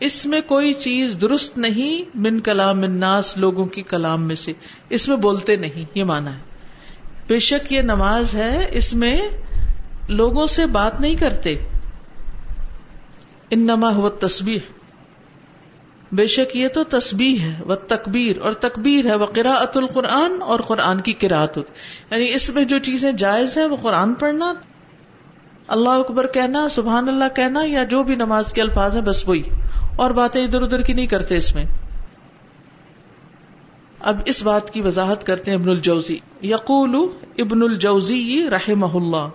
[SPEAKER 1] اس میں کوئی چیز درست نہیں من کلام الناس، لوگوں کی کلام میں سے۔ اس میں بولتے نہیں، یہ مانا ہے۔ بے شک یہ نماز ہے، اس میں لوگوں سے بات نہیں کرتے۔ انما ہوا تصویر بے شک یہ تو تسبیح ہے وہ تکبیر، اور تکبیر ہے وہ قراءت القرآن اور قرآن کی قرآت یعنی اس میں جو چیزیں جائز ہیں وہ قرآن پڑھنا، اللہ اکبر کہنا، سبحان اللہ کہنا، یا جو بھی نماز کے الفاظ ہیں، بس وہی۔ اور باتیں ادھر ادھر کی نہیں کرتے اس میں۔ اب اس بات کی وضاحت کرتے ہیں ابن الجوزی۔ یقول ابن الجوزی رحمہ اللہ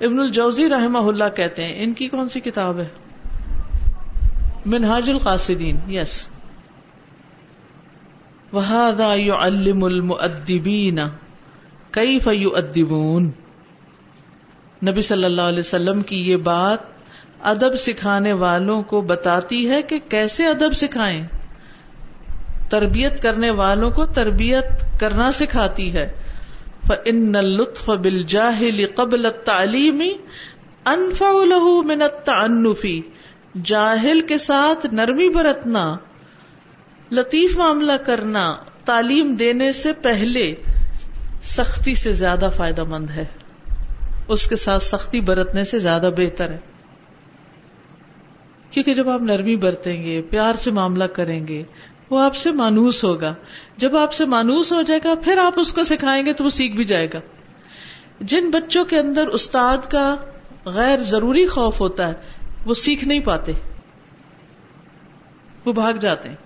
[SPEAKER 1] ابن الجوزی رحمہ اللہ کہتے ہیں، ان کی کون سی کتاب ہے؟ منہاج القاصدین یس وہذا يعلم المؤدبین کیف يؤدبون نبی صلی اللہ علیہ وسلم کی یہ بات ادب سکھانے والوں کو بتاتی ہے کہ کیسے ادب سکھائیں۔ تربیت کرنے والوں کو تربیت کرنا سکھاتی ہے۔ فَإِنَّ اللُّطْفَ بِالْجَاهِلِ قَبْلَ التَّعْلِيمِ أَنفَعُ لَهُ مِنَ التَّعَنُّفِ۔ جاہل کے ساتھ نرمی برتنا، لطیف معاملہ کرنا، تعلیم دینے سے پہلے سختی سے زیادہ فائدہ مند ہے۔ اس کے ساتھ سختی برتنے سے زیادہ بہتر ہے۔ کیونکہ جب آپ نرمی برتیں گے، پیار سے معاملہ کریں گے، وہ آپ سے مانوس ہوگا۔ جب آپ سے مانوس ہو جائے گا، پھر آپ اس کو سکھائیں گے تو وہ سیکھ بھی جائے گا۔ جن بچوں کے اندر استاد کا غیر ضروری خوف ہوتا ہے وہ سیکھ نہیں پاتے۔ وہ بھاگ جاتے ہیں۔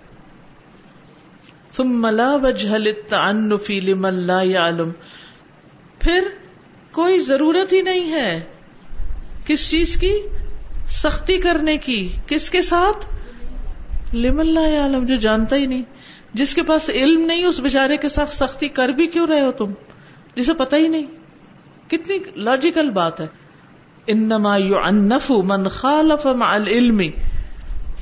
[SPEAKER 1] پھر کوئی ضرورت ہی نہیں ہے کس چیز کی؟ سختی کرنے کی۔ کس کے ساتھ؟ لم اللہ عالم جو جانتا ہی نہیں۔ جس کے پاس علم نہیں، اس بےچارے کے ساتھ سختی کر بھی کیوں رہے ہو تم؟ جسے پتہ ہی نہیں۔ کتنی لاجیکل بات ہے۔ انما يعنف من خالف مع العلم.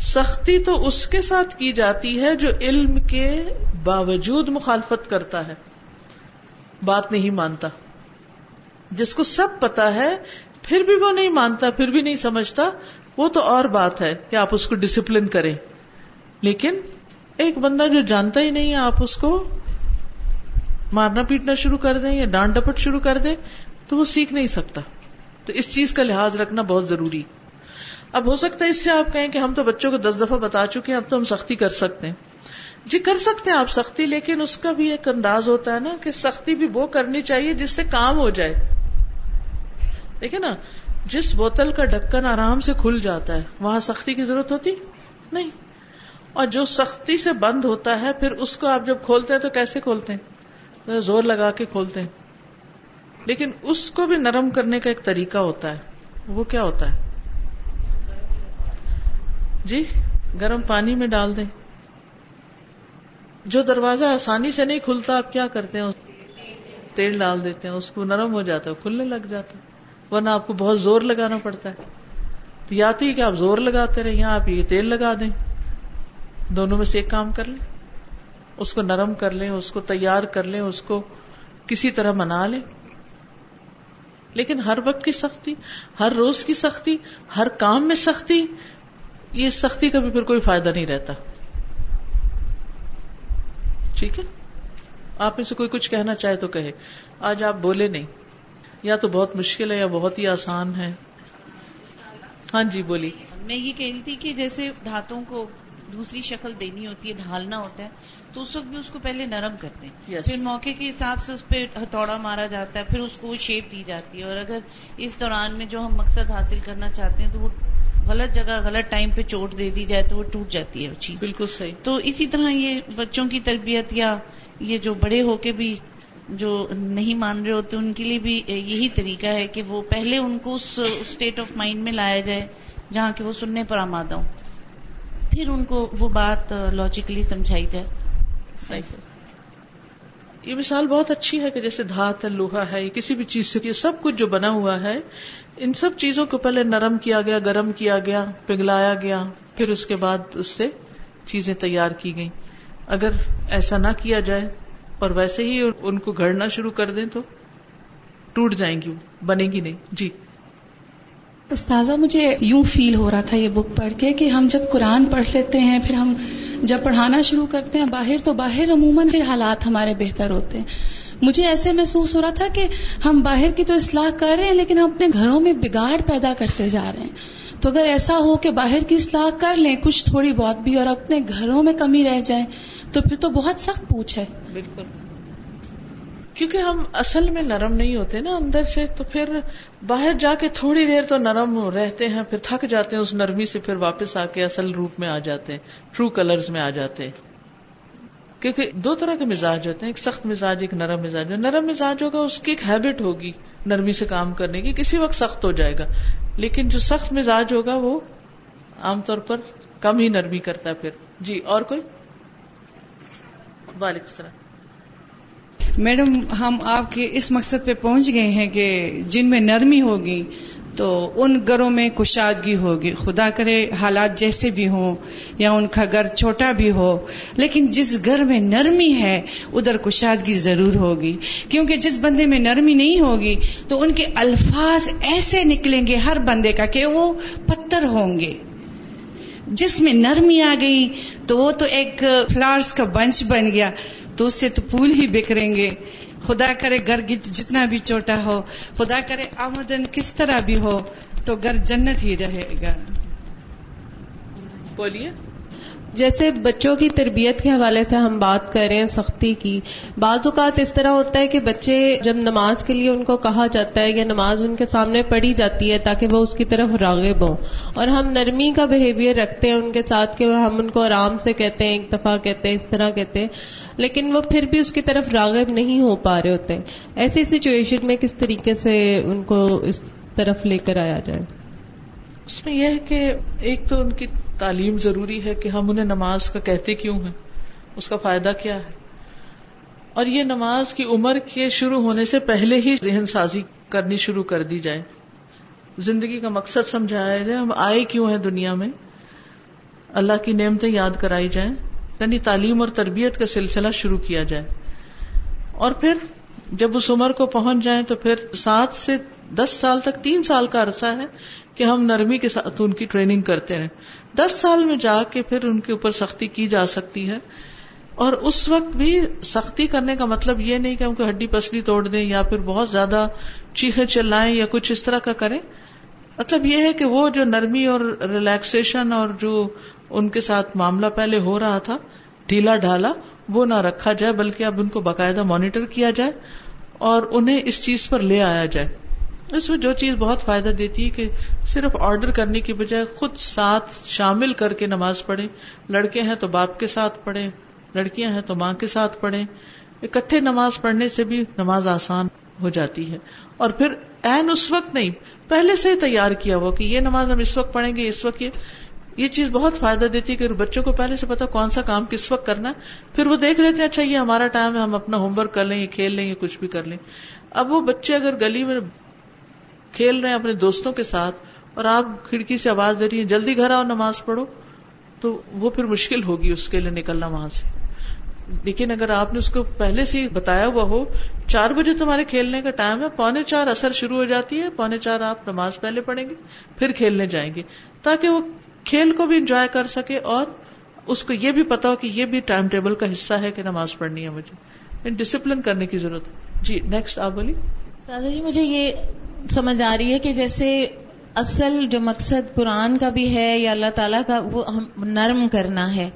[SPEAKER 1] سختی تو اس کے ساتھ کی جاتی ہے جو علم کے باوجود مخالفت کرتا ہے. بات نہیں مانتا. جس کو سب پتا ہے، پھر بھی وہ نہیں مانتا، پھر بھی نہیں سمجھتا، وہ تو اور بات ہے کہ آپ اس کو ڈسپلن کریں. لیکن ایک بندہ جو جانتا ہی نہیں ہے، آپ اس کو مارنا پیٹنا شروع کر دیں یا ڈانٹ ڈپٹ شروع کر دیں، تو وہ سیکھ نہیں سکتا. تو اس چیز کا لحاظ رکھنا بہت ضروری۔ اب ہو سکتا ہے اس سے آپ کہیں کہ ہم تو بچوں کو دس دفعہ بتا چکے ہیں، اب تو ہم سختی کر سکتے ہیں۔ جی کر سکتے ہیں آپ سختی، لیکن اس کا بھی ایک انداز ہوتا ہے نا کہ سختی بھی وہ کرنی چاہیے جس سے کام ہو جائے۔ دیکھیں نا، جس بوتل کا ڈکن آرام سے کھل جاتا ہے، وہاں سختی کی ضرورت ہوتی؟ نہیں۔ اور جو سختی سے بند ہوتا ہے، پھر اس کو آپ جب کھولتے ہیں تو کیسے کھولتے ہیں؟ زور لگا کے کھولتے ہیں۔ لیکن اس کو بھی نرم کرنے کا ایک طریقہ ہوتا ہے۔ وہ کیا ہوتا ہے؟ جی گرم پانی میں ڈال دیں۔ جو دروازہ آسانی سے نہیں کھلتا، آپ کیا کرتے ہیں؟ تیل ڈال دیتے ہیں، اس کو نرم ہو جاتا ہے، کھلنے لگ جاتا ہے۔ ورنہ آپ کو بہت زور لگانا پڑتا ہے۔ تو یا تو کہ آپ زور لگاتے رہے یا آپ یہ تیل لگا دیں۔ دونوں میں سے ایک کام کر لیں۔ اس کو نرم کر لیں، اس کو تیار کر لیں، اس کو کسی طرح منا لیں۔ لیکن ہر وقت کی سختی، ہر روز کی سختی، ہر کام میں سختی، یہ سختی کا بھی پھر کوئی فائدہ نہیں رہتا۔ ٹھیک ہے؟ آپ میں سے کوئی کچھ کہنا چاہے تو کہے۔ آج آپ بولے نہیں۔ یا تو بہت مشکل ہے یا بہت ہی آسان ہے۔ ہاں جی بولی
[SPEAKER 3] میں یہ کہہ رہی تھی کہ جیسے دھاتوں کو دوسری شکل دینی ہوتی ہے، ڈھالنا ہوتا ہے تو اس وقت بھی اس کو پہلے نرم کرتے ہیں۔ Yes. پھر موقع کے حساب سے اس پہ ہتھوڑا مارا جاتا ہے پھر اس کو شیپ دی جاتی ہے۔ اور اگر اس دوران میں جو ہم مقصد حاصل کرنا چاہتے ہیں تو وہ غلط جگہ غلط ٹائم پہ چوٹ دے دی جائے تو وہ ٹوٹ جاتی ہے وہ چیز۔
[SPEAKER 1] بالکل صحیح۔
[SPEAKER 3] تو اسی طرح یہ بچوں کی تربیت یا یہ جو بڑے ہو کے بھی جو نہیں مان رہے ہوتے ان کے لیے بھی یہی طریقہ ہے کہ وہ پہلے ان کو اس اسٹیٹ آف مائنڈ میں لایا جائے جہاں کہ وہ سننے پر آمادہ ہوں۔ پھر ان کو وہ بات لاجیکلی سمجھائی جائے۔ صحیح.
[SPEAKER 1] یہ مثال بہت اچھی ہے کہ جیسے دھات ہے لوہا ہے یہ کسی بھی چیز سے یہ سب کچھ جو بنا ہوا ہے ان سب چیزوں کو پہلے نرم کیا گیا گرم کیا گیا پگلایا گیا پھر اس کے بعد اس سے چیزیں تیار کی گئی اگر ایسا نہ کیا جائے اور ویسے ہی ان کو گھڑنا شروع کر دیں تو ٹوٹ جائیں گی بنے گی نہیں۔ جی۔
[SPEAKER 4] استاذہ، مجھے یوں فیل ہو رہا تھا یہ بک پڑھ کے کہ ہم جب قرآن پڑھ لیتے ہیں، پھر ہم جب پڑھانا شروع کرتے ہیں، باہر تو باہر عموماً حالات ہمارے بہتر ہوتے ہیں۔ مجھے ایسے محسوس ہو رہا تھا کہ ہم باہر کی تو اصلاح کر رہے ہیں، لیکن ہم اپنے گھروں میں بگاڑ پیدا کرتے جا رہے ہیں۔ تو اگر ایسا ہو کہ باہر کی اصلاح کر لیں، کچھ تھوڑی بہت بھی اور اپنے گھروں میں کمی رہ جائے، تو پھر تو بہت سخت پوچھ ہے۔
[SPEAKER 1] بالکل۔ کیونکہ ہم اصل میں نرم نہیں ہوتے نا اندر سے، تو پھر باہر جا کے تھوڑی دیر تو نرم رہتے ہیں، پھر تھک جاتے ہیں، اس نرمی سے پھر واپس آ کے اصل روپ میں آ جاتے ہیں ٹرو کلرز میں آ جاتے ہیں۔ کیونکہ دو طرح کے مزاج ہوتے ہیں، ایک سخت مزاج، ایک نرم مزاج۔ نرم مزاج ہوگا، اس کی ایک ہیبٹ ہوگی نرمی سے کام کرنے کی، کسی وقت سخت ہو جائے گا۔ لیکن جو سخت مزاج ہوگا، وہ عام طور پر کم ہی نرمی کرتا ہے پھر۔ جی اور کوئی؟ وعلیکم السلام۔
[SPEAKER 5] میڈم، ہم آپ کے اس مقصد پہ پہنچ گئے ہیں کہ جن میں نرمی ہوگی تو ان گھروں میں کشادگی ہوگی۔ خدا کرے حالات جیسے بھی ہوں یا ان کا گھر چھوٹا بھی ہو، لیکن جس گھر میں نرمی ہے، ادھر کشادگی ضرور ہوگی۔ کیونکہ جس بندے میں نرمی نہیں ہوگی تو ان کے الفاظ ایسے نکلیں گے ہر بندے کا کہ وہ پتھر ہوں گے۔ جس میں نرمی آ گئی تو وہ تو ایک فلاورس کا بنچ بن گیا۔ تو اس سے تو پھول ہی بکھریں گے۔ خدا کرے گھر جتنا بھی چھوٹا ہو، خدا کرے آمدن کس طرح بھی ہو، تو گھر جنت ہی رہے گا۔
[SPEAKER 1] بولیے۔
[SPEAKER 6] جیسے بچوں کی تربیت کے حوالے سے ہم بات کر رہے ہیں سختی کی، بعض اوقات اس طرح ہوتا ہے کہ بچے جب نماز کے لیے ان کو کہا جاتا ہے یا نماز ان کے سامنے پڑھی جاتی ہے تاکہ وہ اس کی طرف راغب ہوں۔ اور ہم نرمی کا بہیویئر رکھتے ہیں ان کے ساتھ کہ ہم ان کو آرام سے کہتے ہیں ایک دفعہ کہتے ہیں، اس طرح کہتے ہیں۔ لیکن وہ پھر بھی اس کی طرف راغب نہیں ہو پا رہے ہوتے۔ ایسی سچویشن میں کس طریقے سے ان کو اس طرف لے کر آیا جائے؟
[SPEAKER 1] اس میں یہ ہے کہ ایک تو ان کی تعلیم ضروری ہے کہ ہم انہیں نماز کا کہتے کیوں ہیں؟ اس کا فائدہ کیا ہے؟ اور یہ نماز کی عمر کے شروع ہونے سے پہلے ہی ذہن سازی کرنی شروع کر دی جائے۔ زندگی کا مقصد سمجھایا جائے، ہم آئے کیوں ہیں دنیا میں؟ اللہ کی نعمتیں یاد کرائی جائیں یعنی تعلیم اور تربیت کا سلسلہ شروع کیا جائے۔ اور پھر جب اس عمر کو پہنچ جائیں تو پھر سات سے دس سال تک تین سال کا عرصہ ہے کہ ہم نرمی کے ساتھ ان کی ٹریننگ کرتے ہیں دس سال میں جا کے پھر ان کے اوپر سختی کی جا سکتی ہے۔ اور اس وقت بھی سختی کرنے کا مطلب یہ نہیں کہ ان کو ہڈی پسلی توڑ دیں یا پھر بہت زیادہ چیخے چلائیں یا کچھ اس طرح کا کریں۔ مطلب یہ ہے کہ وہ جو نرمی اور ریلیکسیشن اور جو ان کے ساتھ معاملہ پہلے ہو رہا تھا، ڈھیلا ڈھالا، وہ نہ رکھا جائے، بلکہ اب ان کو باقاعدہ مانیٹر کیا جائے اور انہیں اس چیز پر لے آیا جائے۔ اس میں جو چیز بہت فائدہ دیتی ہے کہ صرف آرڈر کرنے کی بجائے خود ساتھ شامل کر کے نماز پڑھے لڑکے ہیں تو باپ کے ساتھ پڑھے لڑکیاں ہیں تو ماں کے ساتھ پڑھے اکٹھے نماز پڑھنے سے بھی نماز آسان ہو جاتی ہے۔ اور پھر این اس وقت نہیں، پہلے سے تیار کیا وہ کہ یہ نماز ہم اس وقت پڑھیں گے، اس وقت یہ یہ چیز بہت فائدہ دیتی ہے کہ بچوں کو پہلے سے پتا کون سا کام کس وقت کرنا ہے۔ پھر وہ دیکھ لیتے ہیں اچھا یہ ہمارا ٹائم ہے، ہم اپنا ہوم ورک کر لیں، یہ کھیل لیں، یہ کچھ بھی کر لیں۔ اب وہ بچے اگر گلی میں کھیل رہے ہیں اپنے دوستوں کے ساتھ اور آپ کھڑکی سے آواز دے رہی ہیں، جلدی گھر آؤ، نماز پڑھو۔ تو وہ پھر مشکل ہوگی اس کے لیے نکلنا وہاں سے۔ لیکن اگر آپ نے اس کو پہلے سے بتایا ہوا ہو، چار بجے تمہارے کھیلنے کا ٹائم ہے، پونے چار اثر شروع ہو جاتی ہے، پونے چار آپ نماز پہلے پڑھیں گے، پھر کھیلنے جائیں گے۔ تاکہ وہ کھیل کو بھی انجوائے کر سکے اور اس کو یہ بھی پتا ہو کہ یہ بھی ٹائم ٹیبل کا حصہ ہے کہ نماز پڑھنی ہے مجھے۔ ڈسپلن کرنے کی ضرورت ہے۔ جی نیکسٹ آپ بولیے۔
[SPEAKER 7] دادا جی مجھے یہ سمجھ آ رہی ہے کہ جیسے اصل جو مقصد قرآن کا بھی ہے یا اللہ تعالیٰ کا، وہ ہم نرم کرنا ہے۔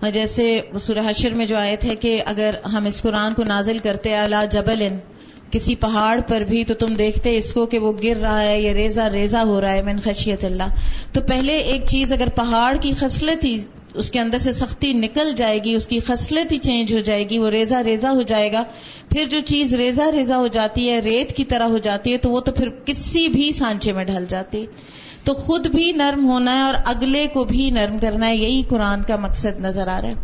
[SPEAKER 7] اور جیسے سورہ حشر میں جو آئے تھے کہ اگر ہم اس قرآن کو نازل کرتے اللہ جبل کسی پہاڑ پر بھی تو تم دیکھتے اس کو کہ وہ گر رہا ہے یا ریزا ریزا ہو رہا ہے، من خشیت اللہ۔ تو پہلے ایک چیز اگر پہاڑ کی خصلت ہی اس کے اندر سے سختی نکل جائے گی، اس کی خصلت ہی چینج ہو جائے گی، وہ ریزا ریزا ہو جائے گا۔ پھر جو چیز ریزا ریزا ہو جاتی ہے، ریت کی طرح ہو جاتی ہے، تو وہ تو پھر کسی بھی سانچے میں ڈھل جاتی۔ تو خود بھی نرم ہونا ہے اور اگلے کو بھی نرم کرنا ہے، یہی قرآن کا مقصد نظر آ رہا ہے۔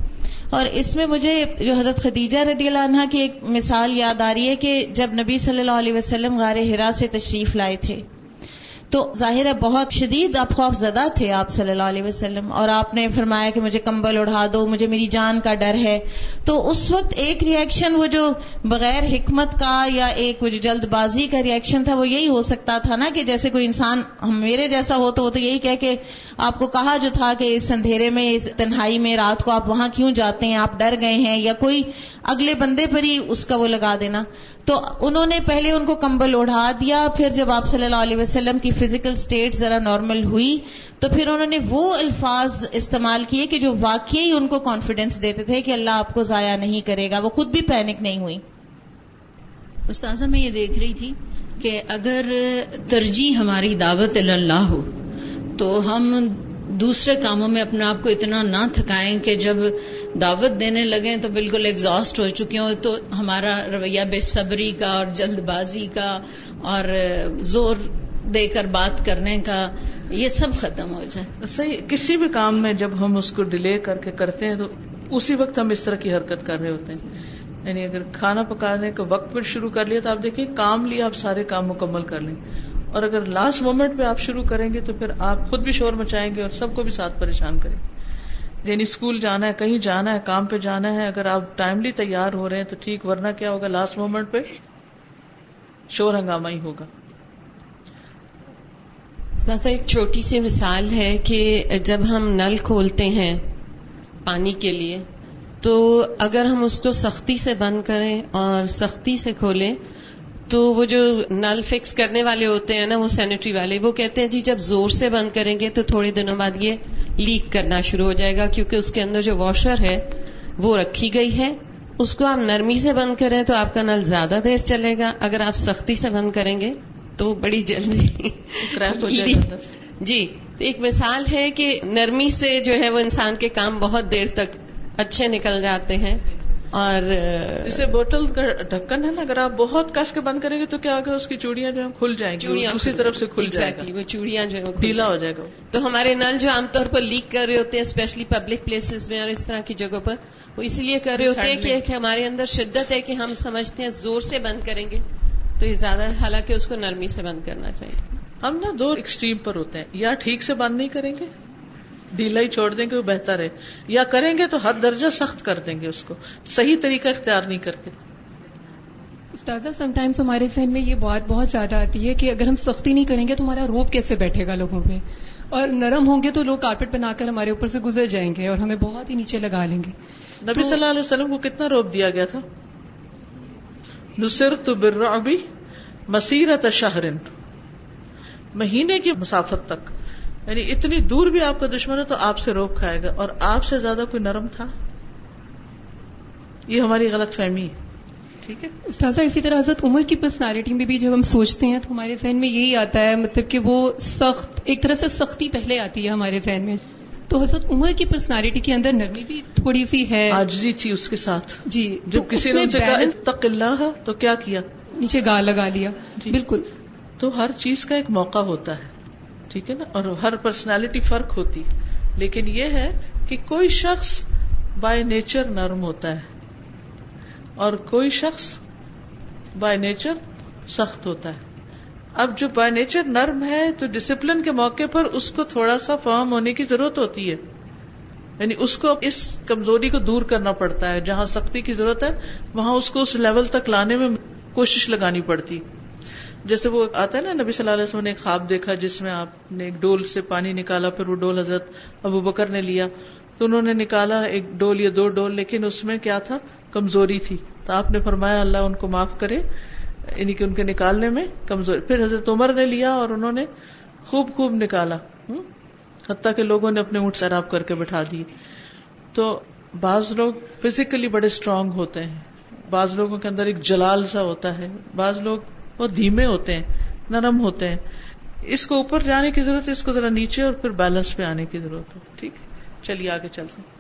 [SPEAKER 7] اور اس میں مجھے جو حضرت خدیجہ رضی اللہ عنہ کی ایک مثال یاد آ رہی ہے کہ جب نبی صلی اللہ علیہ وسلم غار ہرا سے تشریف لائے تھے تو ظاہر ہے بہت شدید آپ خوف زدہ تھے آپ صلی اللہ علیہ وسلم، اور آپ نے فرمایا کہ مجھے کمبل اڑا دو، مجھے میری جان کا ڈر ہے۔ تو اس وقت ایک ریئیکشن وہ جو بغیر حکمت کا یا ایک وہ جو جلد بازی کا ریئیکشن تھا وہ یہی ہو سکتا تھا نا کہ جیسے کوئی انسان میرے جیسا ہو تو وہ تو یہی کہہ کہ آپ کو کہا جو تھا کہ اس اندھیرے میں، اس تنہائی میں رات کو آپ وہاں کیوں جاتے ہیں؟ آپ ڈر گئے ہیں یا کوئی اگلے بندے پر ہی اس کا وہ لگا دینا۔ تو انہوں نے پہلے ان کو کمبل اڑا دیا، پھر جب آپ صلی اللہ علیہ وسلم کی فزیکل اسٹیٹ ذرا نارمل ہوئی، تو پھر انہوں نے وہ الفاظ استعمال کیے کہ جو واقعی ان کو کانفیڈینس دیتے تھے کہ اللہ آپ کو ضائع نہیں کرے گا، وہ خود بھی پینک نہیں ہوئی۔
[SPEAKER 8] استاذہ، میں یہ دیکھ رہی تھی کہ اگر ترجیح ہماری دعوت اللہ ہو، تو ہم دوسرے کاموں میں اپنے آپ کو اتنا نہ تھکائیں کہ جب دعوت دینے لگے تو بالکل ایگزاسٹ ہو چکی ہوں۔ تو ہمارا رویہ بے صبری کا اور جلد بازی کا اور زور دے کر بات کرنے کا، یہ سب ختم ہو جائے۔
[SPEAKER 1] صحیح، کسی بھی کام میں جب ہم اس کو ڈیلے کر کے کرتے ہیں تو اسی وقت ہم اس طرح کی حرکت کر رہے ہوتے ہیں۔ یعنی اگر کھانا پکانے کا وقت پر شروع کر لیا تو آپ دیکھیں، کام لیا آپ سارے کام مکمل کر لیں۔ اور اگر لاسٹ مومنٹ پہ آپ شروع کریں گے تو پھر آپ خود بھی شور مچائیں گے اور سب کو بھی ساتھ پریشان کریں گے۔ یعنی اسکول جانا ہے، کہیں جانا ہے، کام پہ جانا ہے، اگر آپ ٹائملی تیار ہو رہے ہیں تو ٹھیک، ورنہ کیا ہوگا؟ لاسٹ مومنٹ پہ شور ہنگامہ ہی ہوگا۔
[SPEAKER 6] ایک چھوٹی سی مثال ہے کہ جب ہم نل کھولتے ہیں پانی کے لیے، تو اگر ہم اس کو سختی سے بند کریں اور سختی سے کھولیں تو وہ جو نل فکس کرنے والے ہوتے ہیں نا وہ سینیٹری والے وہ کہتے ہیں جی جب زور سے بند کریں گے تو تھوڑے دنوں بعد یہ لیک کرنا شروع ہو جائے گا کیونکہ اس کے اندر جو واشر ہے وہ رکھی گئی ہے۔ اس کو آپ نرمی سے بند کریں تو آپ کا نل زیادہ دیر چلے گا۔ اگر آپ سختی سے بند کریں گے تو بڑی جلدی جی تو ایک مثال ہے کہ نرمی سے جو ہے وہ انسان کے کام بہت دیر تک اچھے نکل جاتے ہیں۔ اور
[SPEAKER 1] اسے بوٹل کا ڈھکن ہے نا اگر آپ بہت کس کے بند کریں گے تو کیا ہوگا اس کی چوڑیاں جو کھل جائیں گی اسی طرف سے کھل جائے گی
[SPEAKER 6] وہ چوڑیاں جو ہے
[SPEAKER 1] ڈھیلا ہو جائے گا۔
[SPEAKER 6] تو ہمارے نل جو عام طور پر لیک کر رہے ہوتے ہیں اسپیشلی پبلک پلیسز میں اور اس طرح کی جگہوں پر وہ اس لیے کر رہے ہوتے ہیں کہ ہمارے اندر شدت ہے کہ ہم سمجھتے ہیں زور سے بند کریں گے تو یہ زیادہ حالانکہ اس کو نرمی سے بند کرنا چاہیے۔
[SPEAKER 1] ہم نا دو ایکسٹریم پر ہوتے ہیں یا ٹھیک سے بند نہیں کریں گے ڈھیلا ہی چھوڑ دیں گے وہ بہتر ہے۔ یا کریں گے تو حد درجہ سخت کر دیں گے اس کو۔ صحیح طریقہ اختیار نہیں کرتے۔
[SPEAKER 9] استاذہ سم ٹائمس ہمارے ذہن میں یہ بات بہت زیادہ آتی ہے کہ اگر ہم سختی نہیں کریں گے تو ہمارا روپ کیسے بیٹھے گا لوگوں پہ اور نرم ہوں گے تو لوگ کارپیٹ بنا کر ہمارے اوپر سے گزر جائیں گے اور ہمیں بہت ہی نیچے لگا لیں گے۔
[SPEAKER 1] نبی صلی اللہ علیہ وسلم کو کتنا روپ دیا گیا تھا؟ نصر تو برابی مسیرت شہرن۔ مہینے کی مسافت تک۔ یعنی اتنی دور بھی آپ کا دشمن ہے تو آپ سے روک کھائے گا اور آپ سے زیادہ کوئی نرم تھا؟ یہ ہماری غلط فہمی ہے۔ ٹھیک ہے؟
[SPEAKER 9] استاذہ اسی طرح حضرت عمر کی پرسنالٹی میں بھی جب ہم سوچتے ہیں تو ہمارے ذہن میں یہی آتا ہے مطلب کہ وہ سخت ایک طرح سے سختی پہلے آتی ہے ہمارے ذہن میں۔ تو حضرت عمر کی پرسنالٹی کے اندر نرمی بھی تھوڑی سی ہے۔
[SPEAKER 1] آجزی تھی اس کے ساتھ۔
[SPEAKER 9] جی
[SPEAKER 1] جب کسی نے اللہ تو کیا کیا؟
[SPEAKER 9] نیچے گال لگا لیا۔
[SPEAKER 1] جی۔
[SPEAKER 9] بالکل۔
[SPEAKER 1] تو ہر چیز کا ایک موقع ہوتا ہے۔ ٹھیک ہے نا؟ اور ہر پرسنالٹی فرق ہوتی لیکن یہ ہے کہ کوئی شخص بائی نیچر نرم ہوتا ہے اور کوئی شخص بائی نیچر سخت ہوتا ہے۔ اب جو بائی نیچر نرم ہے تو ڈسپلن کے موقع پر اس کو تھوڑا سا فارم ہونے کی ضرورت ہوتی ہے۔ یعنی اس کو اس کمزوری کو دور کرنا پڑتا ہے۔ جہاں سختی کی ضرورت ہے، وہاں اس کو اس لیول تک لانے میں کوشش لگانی پڑتی۔ جیسے وہ آتا ہے نا، نبی صلی اللہ علیہ وسلم نے ایک خواب دیکھا جس میں آپ نے ایک ڈول سے پانی نکالا، پھر وہ ڈول حضرت ابو بکر نے لیا۔ تو انہوں نے نکالا ایک ڈول یا دو ڈول، لیکن اس میں کیا تھا؟ کمزوری تھی۔ تو آپ نے فرمایا، اللہ ان کو معاف کرے یعنی کہ ان کے نکالنے میں کمزوری۔ پھر حضرت عمر نے لیا اور انہوں نے خوب خوب نکالا۔ حتیٰ کہ لوگوں نے اپنے اونٹ سیراب کر کے بٹھا دیے۔ تو بعض لوگ فزیکلی بڑے اسٹرانگ ہوتے ہیں۔ بعض لوگوں کے اندر ایک جلال سا ہوتا ہے۔ بعض لوگ وہ دھیمے ہوتے ہیں، نرم ہوتے ہیں۔ اس کو اوپر جانے کی ضرورت ہے، اس کو ذرا نیچے اور پھر بیلنس پہ آنے کی ضرورت ہے۔ ٹھیک ہے، چلیے آگے چلتے ہیں۔